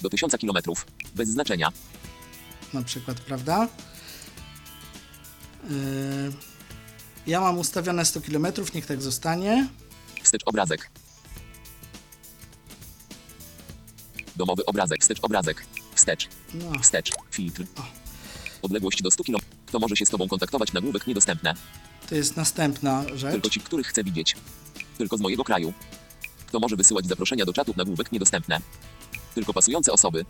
Do 1000 km. Bez znaczenia. na przykład, prawda? Yy, ja mam ustawione 100 km, niech tak zostanie. Wstecz obrazek. Domowy obrazek. Wstecz obrazek. Wstecz. No, Wstecz. Filtr. O. Odległość do 100 km. Kto może się z Tobą kontaktować? Nagłówek niedostępne. to jest następna rzecz. Tylko ci, których chcę widzieć. Tylko z mojego kraju. Kto może wysyłać zaproszenia do czatu? Nagłówek niedostępne. Tylko pasujące osoby.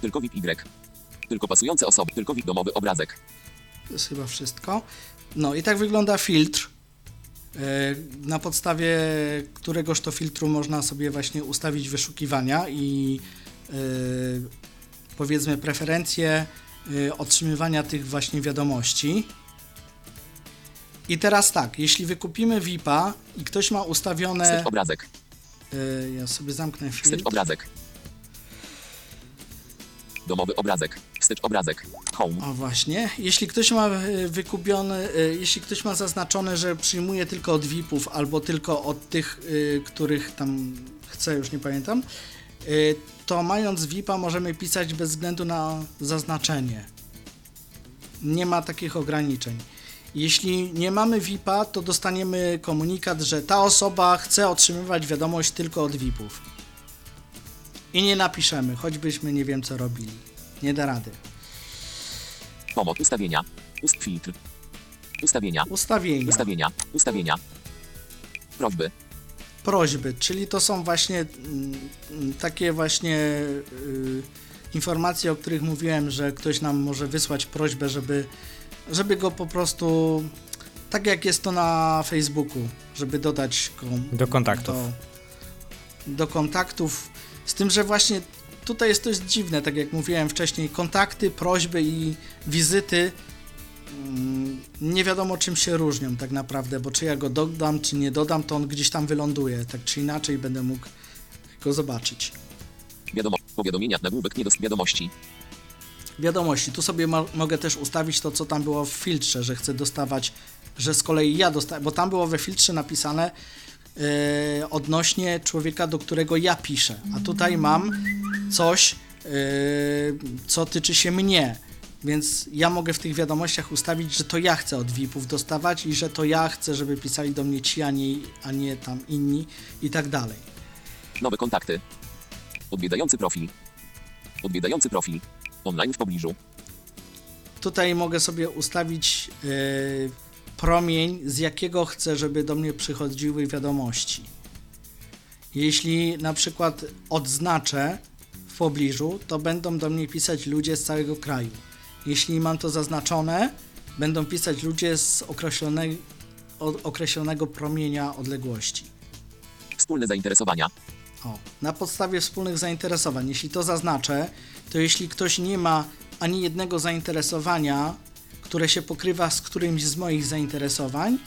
Tylko VIP Y. Tylko pasujące osoby. Tylko VIP domowy obrazek. To jest chyba wszystko. No i tak wygląda filtr. Yy, Na podstawie któregoż to filtru można sobie właśnie ustawić wyszukiwania i yy, powiedzmy preferencje yy, otrzymywania tych właśnie wiadomości. I teraz tak, jeśli wykupimy VIP-a i ktoś ma ustawione... Wstecz obrazek. y, ja sobie zamknę Wstecz filtr. obrazek. Domowy obrazek. Wstecz obrazek. Home. O właśnie, jeśli ktoś ma y, wykupiony, y, jeśli ktoś ma zaznaczone, że przyjmuje tylko od VIP-ów albo tylko od tych, których tam chce, już nie pamiętam, to mając VIP-a możemy pisać bez względu na zaznaczenie. Nie ma takich ograniczeń. Jeśli nie mamy VIP-a, to dostaniemy komunikat, że ta osoba chce otrzymywać wiadomość tylko od VIP-ów. I nie napiszemy, choćbyśmy nie wiem co robili. Nie da rady. Pomoc. Ustawienia. Ust filtr. Ustawienia. Ustawienia. Ustawienia. Ustawienia. Prośby. prośby, czyli to są właśnie mm, mm, takie właśnie y, informacje, o których mówiłem, że ktoś nam może wysłać prośbę, żeby, żeby go po prostu, tak jak jest to na Facebooku, żeby dodać go Do kontaktów. Do, do kontaktów, z tym, że właśnie tutaj jest dość dziwne, tak jak mówiłem wcześniej, kontakty, prośby i wizyty mm, nie wiadomo czym się różnią tak naprawdę, bo czy ja go dodam, czy nie dodam, to on gdzieś tam wyląduje, tak czy inaczej będę mógł go zobaczyć. Wiadomo. Powiadomienia. Nagłówek nie do wiadomości. Wiadomości, tu sobie mo- mogę też ustawić to, co tam było w filtrze, że chcę dostawać, że z kolei ja dostaję, bo tam było we filtrze napisane e, odnośnie człowieka, do którego ja piszę, a tutaj mam coś, e, co tyczy się mnie. Więc ja mogę w tych wiadomościach ustawić, że to ja chcę od VIP-ów dostawać i że to ja chcę, żeby pisali do mnie ci, a nie, a nie tam inni i tak dalej. Nowe kontakty. Odwiedzający profil. Odwiedzający profil. Online w pobliżu. Tutaj mogę sobie ustawić e, promień, z jakiego chcę, żeby do mnie przychodziły wiadomości. Jeśli na przykład odznaczę w pobliżu, to będą do mnie pisać ludzie z całego kraju. Jeśli mam to zaznaczone, będą pisać ludzie z określonej, od określonego promienia odległości. Wspólne zainteresowania. O, na podstawie wspólnych zainteresowań. Jeśli to zaznaczę, to jeśli ktoś nie ma ani jednego zainteresowania, które się pokrywa z którymś z moich zainteresowań,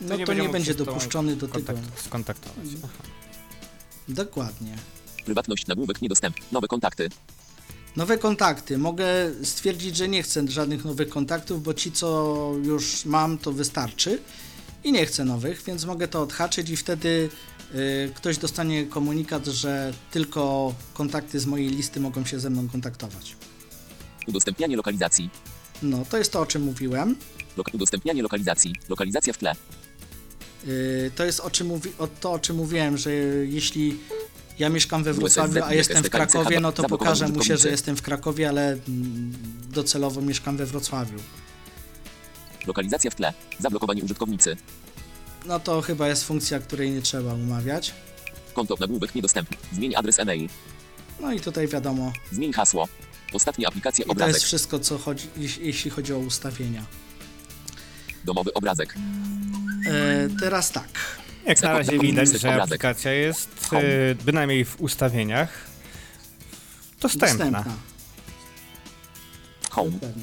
no to nie, będzie mógł będzie dopuszczony do tego. kontakt- Skontaktować. Aha. Dokładnie. Prywatność. Nagłówek niedostępny. Nowe kontakty. Nowe kontakty. Mogę stwierdzić, że nie chcę żadnych nowych kontaktów, bo ci, co już mam, to wystarczy. I nie chcę nowych, więc mogę to odhaczyć i wtedy ktoś dostanie komunikat, że tylko kontakty z mojej listy mogą się ze mną kontaktować. Udostępnianie lokalizacji. No, to jest to, o czym mówiłem. Lok- udostępnianie lokalizacji. Lokalizacja w tle. Yy, To jest o czym mówi, o to, o czym mówiłem, że jeśli ja mieszkam we Wrocławiu, a jestem w Krakowie, no to pokażę mu się, że jestem w Krakowie, ale docelowo mieszkam we Wrocławiu. Lokalizacja w tle. Zablokowani użytkownicy. No to chyba jest funkcja, której nie trzeba umawiać. Konto nagłówek niedostępny. Zmień adres e-mail. No i tutaj wiadomo, Zmień hasło. Ostatnia aplikacja i to jest obrazek. wszystko, co chodzi, jeśli- chodzi o ustawienia. Domowy obrazek. E, teraz tak. Jak na razie widać, że obrazek. aplikacja jest e, bynajmniej w ustawieniach dostępna. Dostępna. Home. Dokładnie.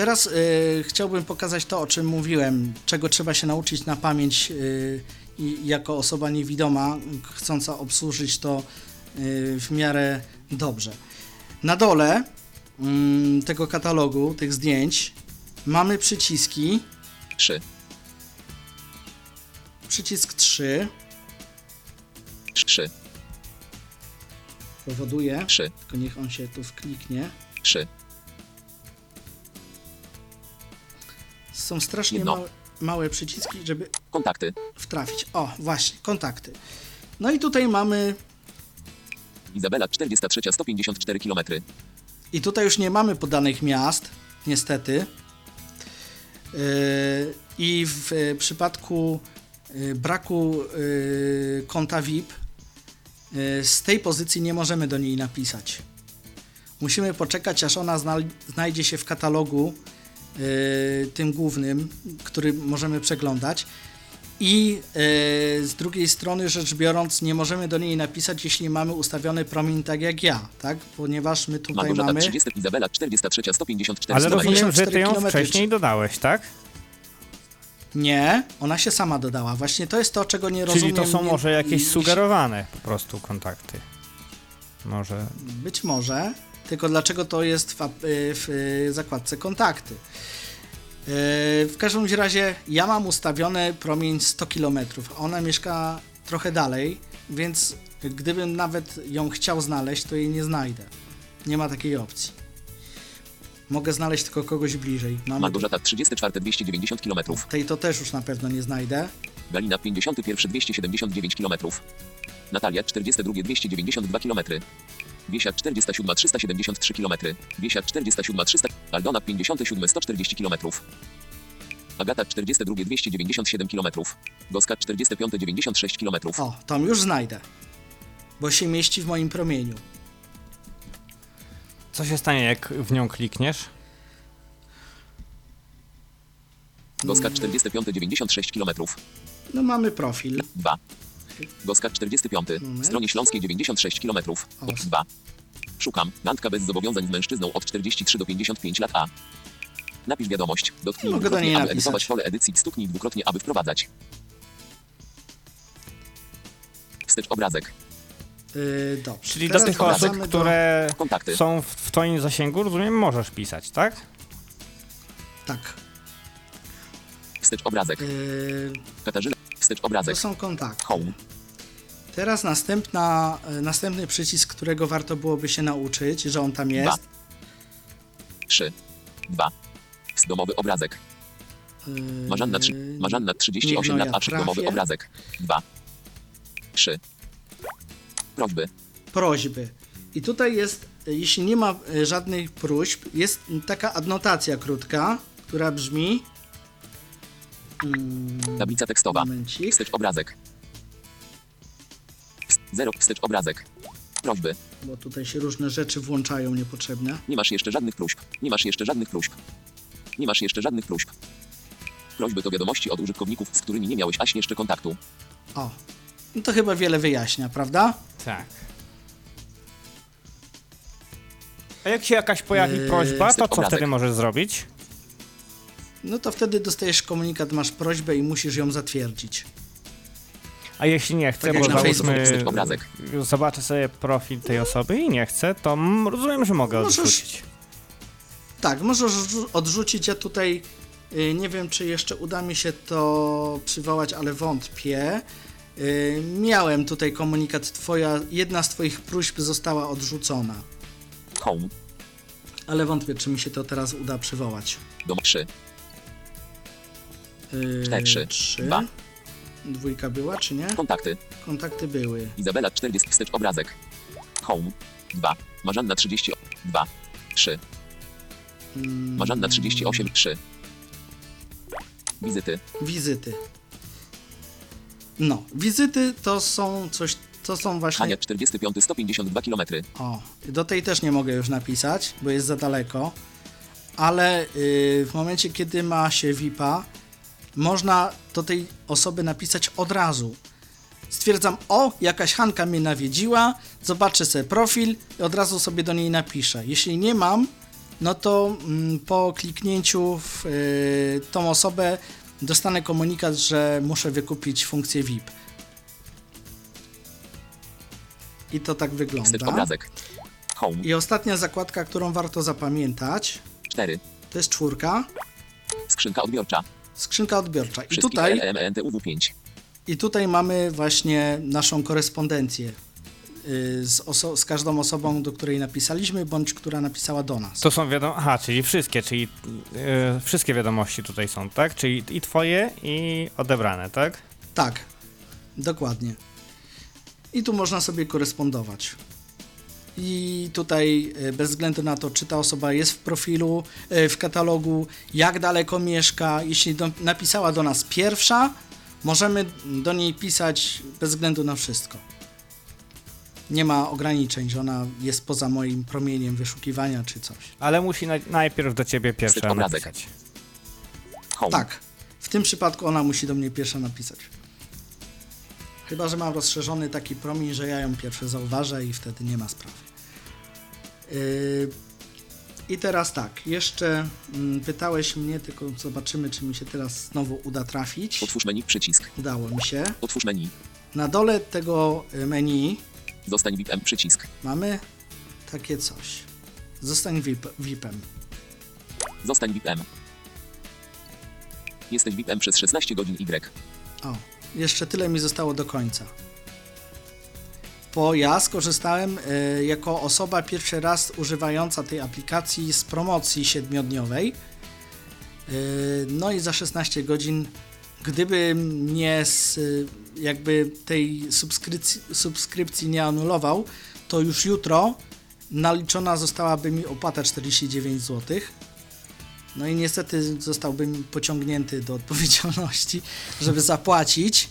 Teraz y, chciałbym pokazać to, o czym mówiłem, czego trzeba się nauczyć na pamięć y, i jako osoba niewidoma, chcąca obsłużyć to y, w miarę dobrze. Na dole mm, tego katalogu, tych zdjęć, mamy przyciski. 3. Przycisk 3 3. powoduje, 3. tylko niech on się tu wkliknie. 3. Są strasznie Jedno. małe, małe przyciski, żeby Kontakty. wtrafić. O, właśnie, kontakty. No i tutaj mamy Izabela 43 154 km. I tutaj już nie mamy podanych miast, niestety. Yy, I w e, przypadku e, braku e, konta VIP e, z tej pozycji nie możemy do niej napisać. Musimy poczekać, aż ona zna- znajdzie się w katalogu tym głównym, który możemy przeglądać. I e, z drugiej strony rzecz biorąc, nie możemy do niej napisać, jeśli mamy ustawiony promień tak jak ja, tak? Ponieważ my tutaj Małgorzata mamy. 30 Izabela 43 154 Ale km. rozumiem, że ty ją 54 wcześniej dodałeś, tak? Nie, ona się sama dodała. Właśnie to jest to, czego nie rozumiem. Czyli to są Nie- może jakieś sugerowane po prostu kontakty. Może. Być może, tylko dlaczego to jest w, y, w y, zakładce kontakty? Yy, W każdym razie ja mam ustawiony promień 100 km, a ona mieszka trochę dalej, więc gdybym nawet ją chciał znaleźć, to jej nie znajdę. Nie ma takiej opcji. Mogę znaleźć tylko kogoś bliżej. Mamy Małgorzata 34 290 km. tej to też już na pewno nie znajdę. Galina 51 279 km. Natalia 42 292 km. Wiesia 47 373 km. Wiesia 47 300. Aldona 57 140 km. Agata 42 297 km. Goska 45 96 km. O, tam już znajdę, bo się mieści w moim promieniu. Co się stanie, jak w nią klikniesz? Goska 45 96 km. No mamy profil. 2. Goska 45. Moment. W stronie śląskiej 96 km. O. 2. Szukam. Randka bez zobowiązań z mężczyzną od 43 do 55 lat A. Napisz wiadomość. Dotknij Mogę do dwukrotnie, aby napisać. edytować pole edycji. Stuknij dwukrotnie, aby wprowadzać. Wstecz obrazek. Yy, dobrze. Czyli Teraz do tych wracamy osób, do- które Kontakty. są w, w twoim zasięgu, rozumiem, możesz pisać, tak? Tak. Wstecz obrazek. Yy, Katarzyna. Wstecz to obrazek. są kontakty. Home. Teraz następna, e, następny przycisk, którego warto byłoby się nauczyć, że on tam jest. 3. 2. Domowy obrazek. Yy, Marzanna, trzy, Marzanna 38 niech no lat, a 3 domowy obrazek. 2. 3. Prośby. Prośby. I tutaj jest, e, jeśli nie ma e, żadnych próśb, jest taka adnotacja krótka, która brzmi. Mm, Tablica tekstowa. momencik. Wstecz obrazek. 0. Wstecz obrazek. Prośby. Bo tutaj się różne rzeczy włączają niepotrzebne. Nie masz jeszcze żadnych próśb. Nie masz jeszcze żadnych próśb. Nie masz jeszcze żadnych próśb. Prośby to wiadomości od użytkowników, z którymi nie miałeś aś jeszcze kontaktu. O. No to chyba wiele wyjaśnia, prawda? Tak. A jak się jakaś pojawi Yy, prośba, to co obrazek. wtedy możesz zrobić? No to wtedy dostajesz komunikat, masz prośbę i musisz ją zatwierdzić. A jeśli nie chcę, Tak bo załóżmy, zobaczę sobie profil tej osoby i nie chcę, to rozumiem, że mogę Możesz- odrzucić. Tak, możesz odrzu- odrzucić. Ja tutaj y, nie wiem, czy jeszcze uda mi się to przywołać, ale wątpię. Y, miałem tutaj komunikat, twoja, jedna z twoich próśb została odrzucona, Home. ale wątpię, czy mi się to teraz uda przywołać. Dom 3. Y, Cztery, trzy, trzy. dwa. Dwójka była, czy nie? Kontakty. Kontakty były. Izabela 40. Wstecz obrazek. Home. 2. Marzanna 30. 2. 3. Mm, Marzanna 38. 3. Wizyty. Wizyty. No, wizyty to są coś, to są właśnie... Hania 45. 152 km. O, do tej też nie mogę już napisać, bo jest za daleko. Ale yy, w momencie, kiedy ma się VIP-a, można do tej osoby napisać od razu. Stwierdzam, o, jakaś Hanka mnie nawiedziła, zobaczę sobie profil i od razu sobie do niej napiszę. Jeśli nie mam, no to mm, po kliknięciu w yy, tą osobę dostanę komunikat, że muszę wykupić funkcję VIP. I to tak wygląda. Home. I ostatnia zakładka, którą warto zapamiętać, 4. to jest czwórka, Skrzynka odbiorcza. Skrzynka odbiorcza. I tutaj, EMNTUW 5. I tutaj mamy właśnie naszą korespondencję y, z, oso- z każdą osobą, do której napisaliśmy, bądź która napisała do nas. To są wiadomości, aha, czyli wszystkie, czyli e, wszystkie wiadomości tutaj są, tak? Czyli i twoje, i odebrane, tak? Tak, dokładnie. I tu można sobie korespondować. I tutaj y, bez względu na to, czy ta osoba jest w profilu, y, w katalogu, jak daleko mieszka, jeśli do, napisała do nas pierwsza, możemy do niej pisać bez względu na wszystko. Nie ma ograniczeń, że ona jest poza moim promieniem wyszukiwania czy coś. Ale musi na, najpierw do ciebie pierwsza napisać. Home. Tak, w tym przypadku ona musi do mnie pierwsza napisać. Chyba, że mam rozszerzony taki promień, że ja ją pierwsze zauważę i wtedy nie ma sprawy. Yy, I teraz tak, jeszcze mm, pytałeś mnie, tylko zobaczymy, czy mi się teraz znowu uda trafić. Otwórz menu, przycisk. Udało mi się. Otwórz menu. Na dole tego y, menu Zostań VIP-em, przycisk. mamy takie coś. Zostań VIP, VIP-em. Zostań VIP-em. Jesteś VIP-em przez 16 godzin Y. O, jeszcze tyle mi zostało do końca. Bo ja skorzystałem y, jako osoba pierwszy raz używająca tej aplikacji z promocji siedmiodniowej. Y, no i za 16 godzin, gdybym nie z, y, jakby tej subskrypcji, subskrypcji nie anulował, to już jutro naliczona zostałaby mi opłata 49 zł. No i niestety zostałbym pociągnięty do odpowiedzialności, żeby zapłacić.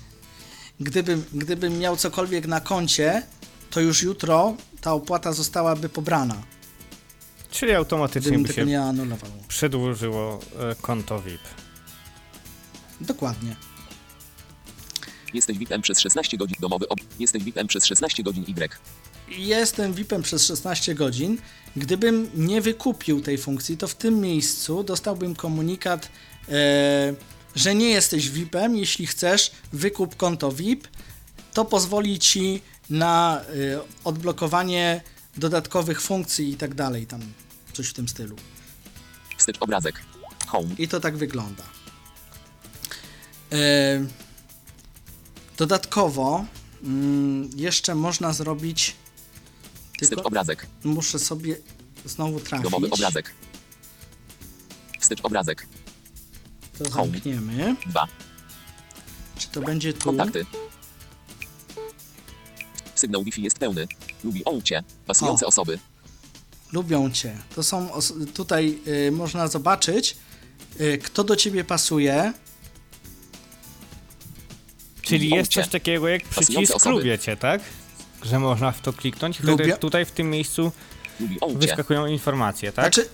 Gdybym, gdybym miał cokolwiek na koncie, to już jutro ta opłata zostałaby pobrana, Czyli automatycznie gdybym by tego się nie anulował. przedłużyło e, konto VIP. Dokładnie. Jesteś VIP-em przez 16 godzin domowy. Ob... Jesteś VIP-em przez 16 godzin Y. Jestem VIP-em przez 16 godzin. Gdybym nie wykupił tej funkcji, to w tym miejscu dostałbym komunikat, e, że nie jesteś VIP-em. Jeśli chcesz, wykup konto VIP. To pozwoli ci na e, odblokowanie dodatkowych funkcji i tak dalej, tam coś w tym stylu. Wstecz obrazek. Home. I to tak wygląda. E, dodatkowo mm, jeszcze można zrobić. Tylko obrazek. muszę sobie znowu trafić. Domowy obrazek. Wstecz obrazek. To Home. zamkniemy. 2. Czy to będzie tu? Kontakty. Sygnał Wi-Fi jest pełny. Lubi on cię. Pasujące O. osoby. Lubią cię. To są os- tutaj y, można zobaczyć, y, kto do ciebie pasuje. Czyli jest coś takiego jak Pasujące przycisk osoby. lubię cię, tak? Że można w to kliknąć i wtedy Lubię- tutaj w tym miejscu wyskakują informacje, tak? Znaczy,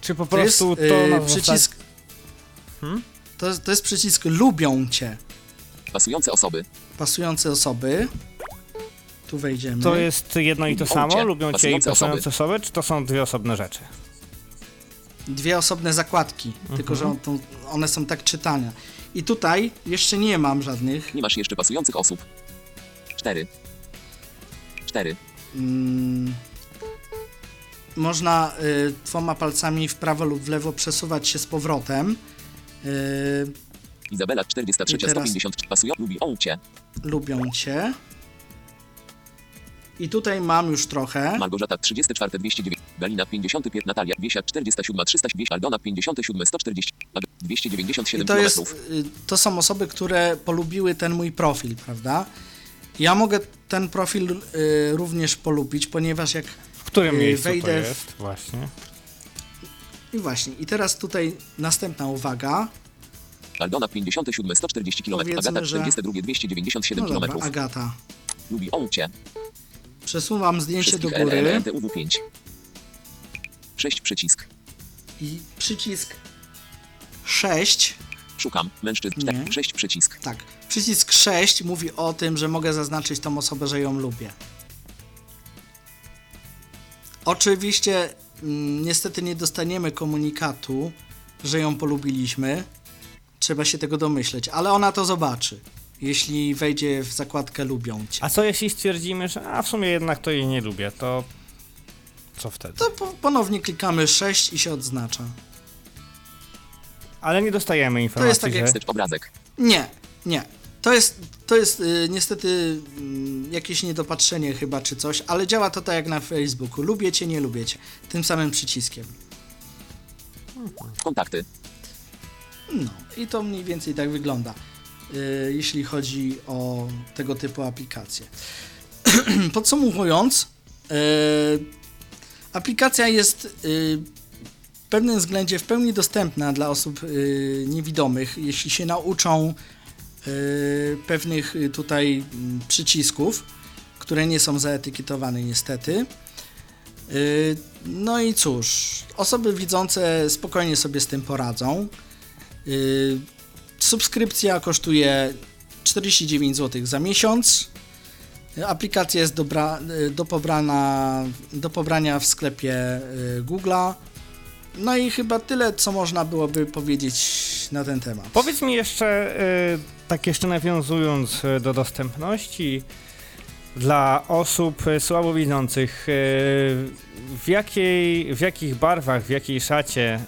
Czy po to jest prostu to na przycisk. Hmm? To, jest- to jest przycisk lubią cię. Pasujące osoby. Pasujące osoby. Tu wejdziemy. To jest jedno i to Lubią samo? cię. Lubią cię i Pasujące pasujące osoby, czy to są dwie osobne rzeczy? dwie osobne zakładki, tylko że on, to, one są tak czytane. I tutaj jeszcze nie mam żadnych. Nie masz jeszcze pasujących osób. 4. 4. Mm, można y, dwoma palcami w prawo lub w lewo przesuwać się z powrotem. Y, Izabela 43 I teraz- 153. Pasują. Lubi on cię. lubią cię. I tutaj mam już trochę. Małgorzata 34 209. Galina 55. Natalia Wiesia 47 300. Wiesia Aldona 57 140. Ad- I 297 to, jest, y, to są osoby, które polubiły ten mój profil, prawda? Ja mogę ten profil y, również polubić, ponieważ jak W którym Y, miejscu to wejdę w- jest właśnie? I właśnie, i teraz tutaj następna uwaga. Aldona 57 140 km. Powiedzmy, Agata że- 42 297 No km. dobra, Agata. Lubi on cię. Przesuwam zdjęcie do Wszystkich góry LLMTUW 5. 6 przycisk. i przycisk 6, Szukam. Mężczyzn. Nie. 4. 6 przycisk. tak, przycisk 6 mówi o tym, że mogę zaznaczyć tą osobę, że ją lubię. Oczywiście mm, niestety nie dostaniemy komunikatu, że ją polubiliśmy. Trzeba się tego domyśleć, ale ona to zobaczy, jeśli wejdzie w zakładkę lubią cię. A co jeśli stwierdzimy, że a w sumie jednak to jej nie lubię, to co wtedy? To po, ponownie klikamy 6 i się odznacza. Ale nie dostajemy informacji, tak jak że... Wstecz obrazek. Nie, nie. To jest, to jest y, niestety mm, jakieś niedopatrzenie chyba czy coś, ale działa to tak jak na Facebooku. Lubię cię, nie lubię cię. Tym samym przyciskiem. Kontakty. No i to mniej więcej tak wygląda, y, jeśli chodzi o tego typu aplikacje. Podsumowując, y, aplikacja jest y, pewnym względzie w pełni dostępna dla osób y, niewidomych, jeśli się nauczą y, pewnych y, tutaj mm, przycisków, które nie są zaetykietowane niestety. No i cóż, osoby widzące spokojnie sobie z tym poradzą. Subskrypcja kosztuje 49 zł za miesiąc. Aplikacja jest dobra, do, pobrana, do pobrania w sklepie Google'a. No i chyba tyle, co można byłoby powiedzieć na ten temat. Powiedz mi jeszcze, y, tak jeszcze nawiązując y, do dostępności dla osób y, słabowidzących, w, jakiej, w jakich barwach, w jakiej szacie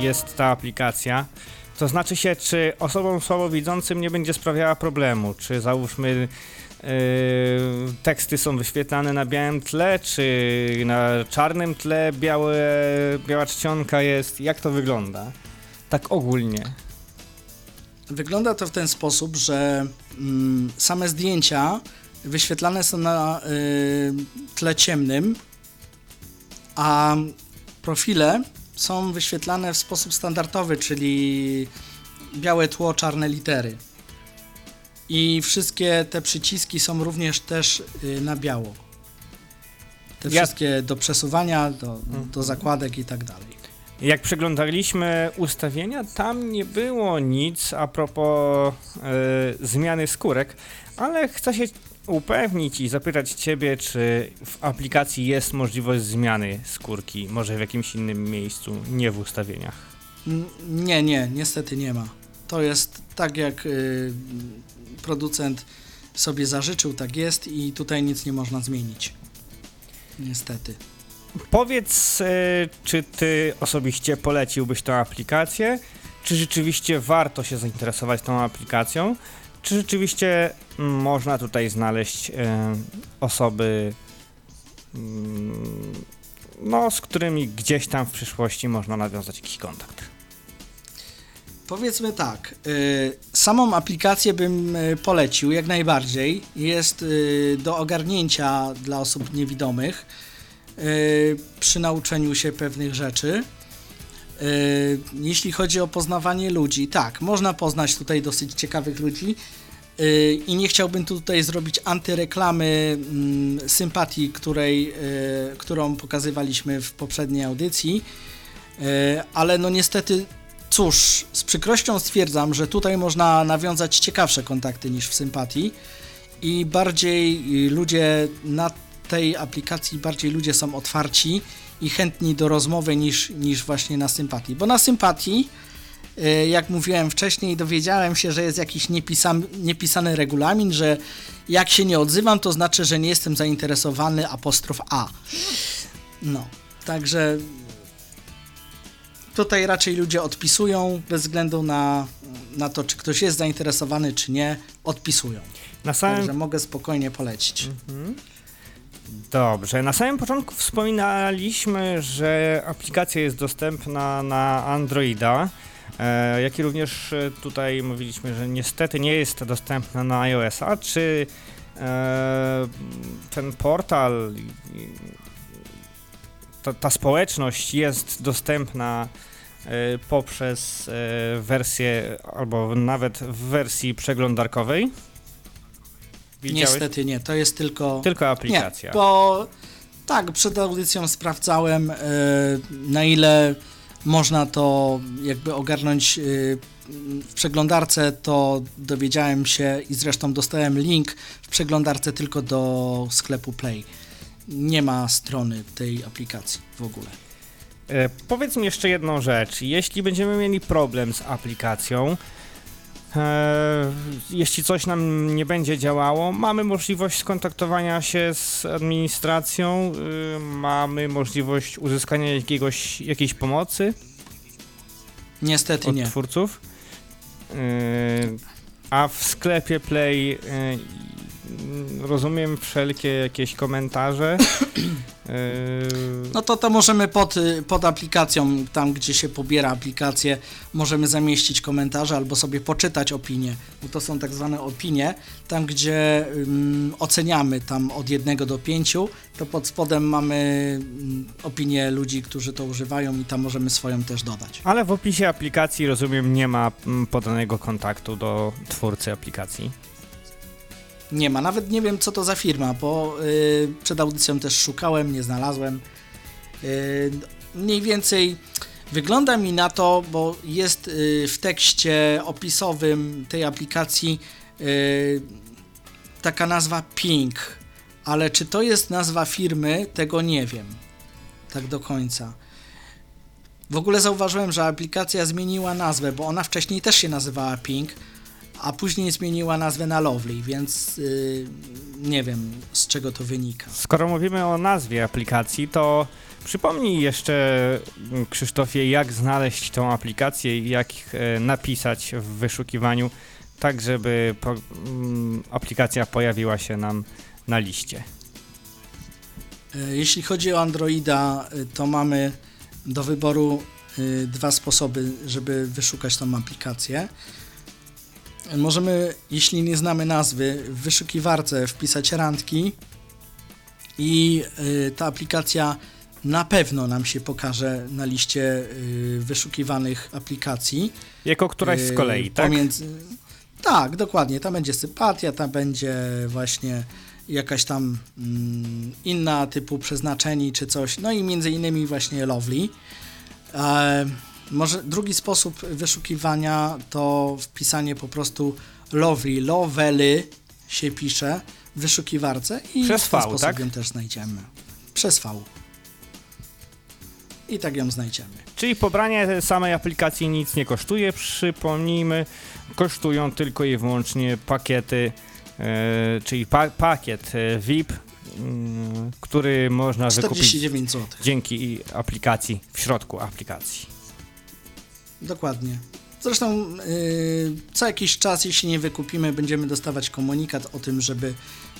jest ta aplikacja? To znaczy się, czy osobom słabowidzącym nie będzie sprawiała problemu? Czy załóżmy teksty są wyświetlane na białym tle, czy na czarnym tle białe, biała czcionka jest? Jak to wygląda? Tak ogólnie. Wygląda to w ten sposób, że mm, same zdjęcia wyświetlane są na y, tle ciemnym, a profile są wyświetlane w sposób standardowy, czyli białe tło, czarne litery. I wszystkie te przyciski są również też y, na biało. Te Ja- wszystkie do przesuwania, do, do zakładek i tak dalej. Jak przeglądaliśmy ustawienia, tam nie było nic a propos e, zmiany skórek, ale chcę się upewnić i zapytać Ciebie, czy w aplikacji jest możliwość zmiany skórki, może w jakimś innym miejscu, nie w ustawieniach. Nie, nie, niestety nie ma. To jest tak, jak y, producent sobie zażyczył, tak jest i tutaj nic nie można zmienić. Niestety. Powiedz, e, czy Ty osobiście poleciłbyś tę aplikację? Czy rzeczywiście warto się zainteresować tą aplikacją? Czy rzeczywiście można tutaj znaleźć e, osoby, mm, no, z którymi gdzieś tam w przyszłości można nawiązać jakiś kontakt? Powiedzmy tak, y, samą aplikację bym y, polecił jak najbardziej. Jest y, do ogarnięcia dla osób niewidomych przy nauczeniu się pewnych rzeczy. Jeśli chodzi o poznawanie ludzi, tak, można poznać tutaj dosyć ciekawych ludzi i nie chciałbym tutaj zrobić antyreklamy mm, sympatii, której, którą pokazywaliśmy w poprzedniej audycji, ale no niestety Cóż, z przykrością stwierdzam, że tutaj można nawiązać ciekawsze kontakty niż w sympatii i bardziej y, ludzie na tej aplikacji, bardziej ludzie są otwarci i chętni do rozmowy niż, niż właśnie na sympatii. Bo na sympatii, y, jak mówiłem wcześniej, dowiedziałem się, że jest jakiś niepisany, niepisany regulamin, że jak się nie odzywam, to znaczy, że nie jestem zainteresowany apostrof A. No, także tutaj raczej ludzie odpisują bez względu na, na to, czy ktoś jest zainteresowany, czy nie, odpisują. Na samym Także mogę spokojnie polecić. Dobrze, na samym początku wspominaliśmy, że aplikacja jest dostępna na Androida, e, jak i również e, tutaj mówiliśmy, że niestety nie jest dostępna na iOS-a. Czy e, ten portal, ta, ta społeczność jest dostępna e, poprzez e, wersję, albo nawet w wersji przeglądarkowej? Widziałeś? Niestety nie, to jest tylko... Tylko aplikacja. Nie, bo tak, przed audycją sprawdzałem, e, na ile można to jakby ogarnąć w przeglądarce, to dowiedziałem się i zresztą dostałem link w przeglądarce tylko do sklepu Play. Nie ma strony tej aplikacji w ogóle. E, powiedz mi jeszcze jedną rzecz. Jeśli będziemy mieli problem z aplikacją, e, jeśli coś nam nie będzie działało, mamy możliwość skontaktowania się z administracją, y, mamy możliwość uzyskania jakiegoś, jakiejś pomocy Niestety od nie. twórców. E, a w sklepie Play e, rozumiem wszelkie jakieś komentarze. E, No to to możemy pod, y, pod aplikacją, tam gdzie się pobiera aplikację, możemy zamieścić komentarze albo sobie poczytać opinie, bo to są tak zwane opinie, tam gdzie ym, oceniamy tam od 1 do 5, to pod spodem mamy ym, opinie ludzi, którzy to używają i tam możemy swoją też dodać. Ale w opisie aplikacji, rozumiem, nie ma mm, podanego kontaktu do twórcy aplikacji. Nie ma, nawet nie wiem co to za firma, bo y, przed audycją też szukałem, nie znalazłem. Y, mniej więcej wygląda mi na to, bo jest y, w tekście opisowym tej aplikacji y, taka nazwa Ping, ale czy to jest nazwa firmy, tego nie wiem. Tak do końca. W ogóle zauważyłem, że aplikacja zmieniła nazwę, bo ona wcześniej też się nazywała Ping, a później zmieniła nazwę na Lovely, więc yy, nie wiem z czego to wynika. Skoro mówimy o nazwie aplikacji, to przypomnij jeszcze mm, Krzysztofie, jak znaleźć tą aplikację i jak e, napisać w wyszukiwaniu, tak żeby po, mm, aplikacja pojawiła się nam na liście. E, Jeśli chodzi o Androida, y, to mamy do wyboru dwa sposoby, żeby wyszukać tą aplikację. Możemy, jeśli nie znamy nazwy, w wyszukiwarce wpisać randki i y, ta aplikacja na pewno nam się pokaże na liście y, wyszukiwanych aplikacji. Jako któraś z kolei, Yy, tak? Pomiędzy... Tak, dokładnie. Tam będzie sympatia, tam będzie właśnie jakaś tam mm, inna typu przeznaczeni czy coś. No i między innymi właśnie Lovely. Może drugi sposób wyszukiwania to wpisanie po prostu Lovely, Lovely się pisze w wyszukiwarce i Przez w ten V, sposób tak? ją też znajdziemy. Przez V. I tak ją znajdziemy. Czyli pobranie samej aplikacji nic nie kosztuje, przypomnijmy, kosztują tylko i wyłącznie pakiety, e, czyli pa, pakiet e, VIP, mm, który można wykupić 49 zł. dzięki aplikacji, w środku aplikacji. Dokładnie. Zresztą yy, co jakiś czas, jeśli nie wykupimy, będziemy dostawać komunikat o tym, żeby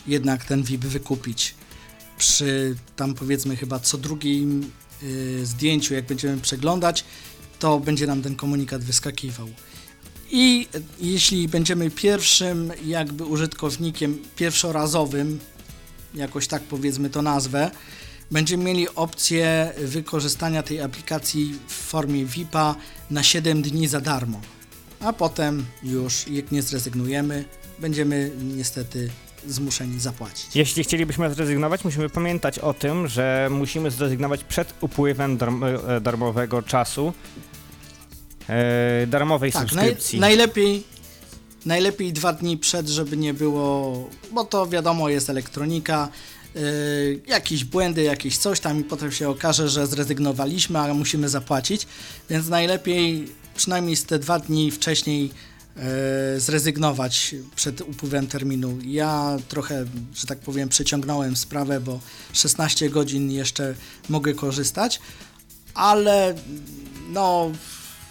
jednak ten VIP wykupić. Przy tam powiedzmy chyba co drugim yy, zdjęciu, jak będziemy przeglądać, to będzie nam ten komunikat wyskakiwał. I jeśli będziemy pierwszym jakby użytkownikiem pierwszorazowym, jakoś tak powiedzmy to nazwę, będziemy mieli opcję wykorzystania tej aplikacji w formie VIP-a na 7 dni za darmo. A potem już, jak nie zrezygnujemy, będziemy niestety zmuszeni zapłacić. Jeśli chcielibyśmy zrezygnować, musimy pamiętać o tym, że musimy zrezygnować przed upływem darm e, darmowego czasu, e, darmowej Tak, naj, subskrypcji. najlepiej, najlepiej dwa dni przed, żeby nie było, bo to wiadomo jest elektronika, yy, jakieś błędy, jakieś coś tam i potem się okaże, że zrezygnowaliśmy, a musimy zapłacić, więc najlepiej przynajmniej z te dwa dni wcześniej yy, zrezygnować przed upływem terminu. Ja trochę, że tak powiem, przeciągnąłem sprawę, bo 16 godzin jeszcze mogę korzystać, ale no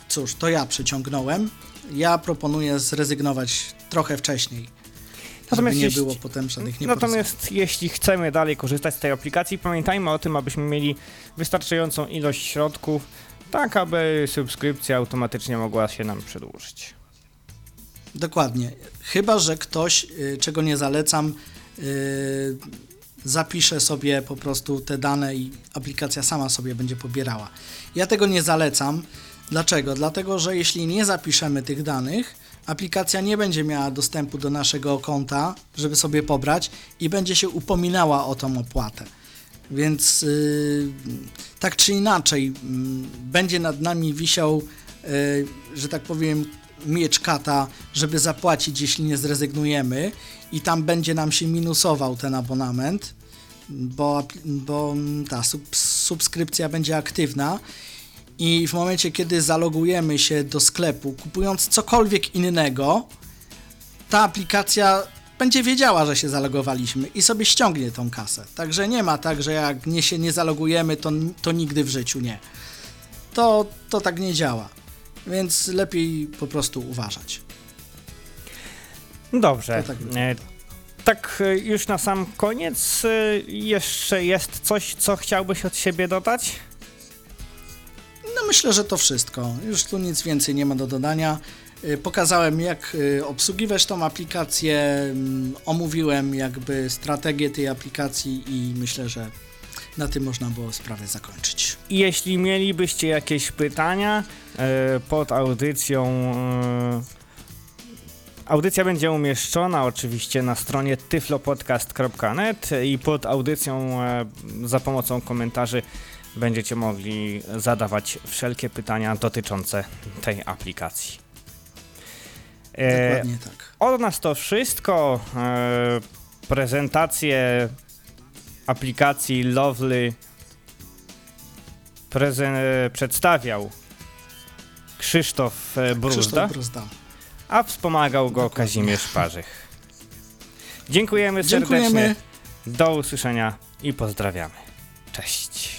cóż, to ja przeciągnąłem. Ja proponuję zrezygnować trochę wcześniej. Natomiast nie jeśli- było potem żadnych. Natomiast jeśli chcemy dalej korzystać z tej aplikacji, pamiętajmy o tym, abyśmy mieli wystarczającą ilość środków, tak aby subskrypcja automatycznie mogła się nam przedłużyć. Dokładnie. Chyba, że ktoś, y, czego nie zalecam, y, zapisze sobie po prostu te dane i aplikacja sama sobie będzie pobierała. Ja tego nie zalecam. Dlaczego? Dlatego, że jeśli nie zapiszemy tych danych, aplikacja nie będzie miała dostępu do naszego konta, żeby sobie pobrać i będzie się upominała o tą opłatę. Więc yy, tak czy inaczej, mm, będzie nad nami wisiał, yy, że tak powiem, miecz kata, żeby zapłacić, jeśli nie zrezygnujemy, i tam będzie nam się minusował ten abonament, bo, bo mm, ta sub, subskrypcja będzie aktywna. I w momencie, kiedy zalogujemy się do sklepu, kupując cokolwiek innego, ta aplikacja będzie wiedziała, że się zalogowaliśmy i sobie ściągnie tą kasę. Także nie ma tak, że jak nie się nie zalogujemy, to, to nigdy w życiu nie. To, to tak nie działa. Więc lepiej po prostu uważać. Dobrze. Tak. E, tak e, już na sam koniec, e, jeszcze jest coś, co chciałbyś od siebie dodać? No myślę, że to wszystko. Już tu nic więcej nie ma do dodania. Y, Pokazałem, jak y, obsługiwać tą aplikację, mm, omówiłem jakby strategię tej aplikacji i myślę, że na tym można było sprawę zakończyć. Jeśli mielibyście jakieś pytania e, pod audycją, e, audycja będzie umieszczona oczywiście na stronie tyflopodcast.net i pod audycją e, za pomocą komentarzy będziecie mogli zadawać wszelkie pytania dotyczące tej aplikacji. E, Dokładnie tak. od nas to wszystko. E, prezentację aplikacji Lovely prezen- przedstawiał Krzysztof e, Bruzda, Krzysztof Bruzda. a wspomagał go Dokładnie. Kazimierz Parzych. Dziękujemy serdecznie. Dziękujemy. Do usłyszenia i pozdrawiamy. Cześć.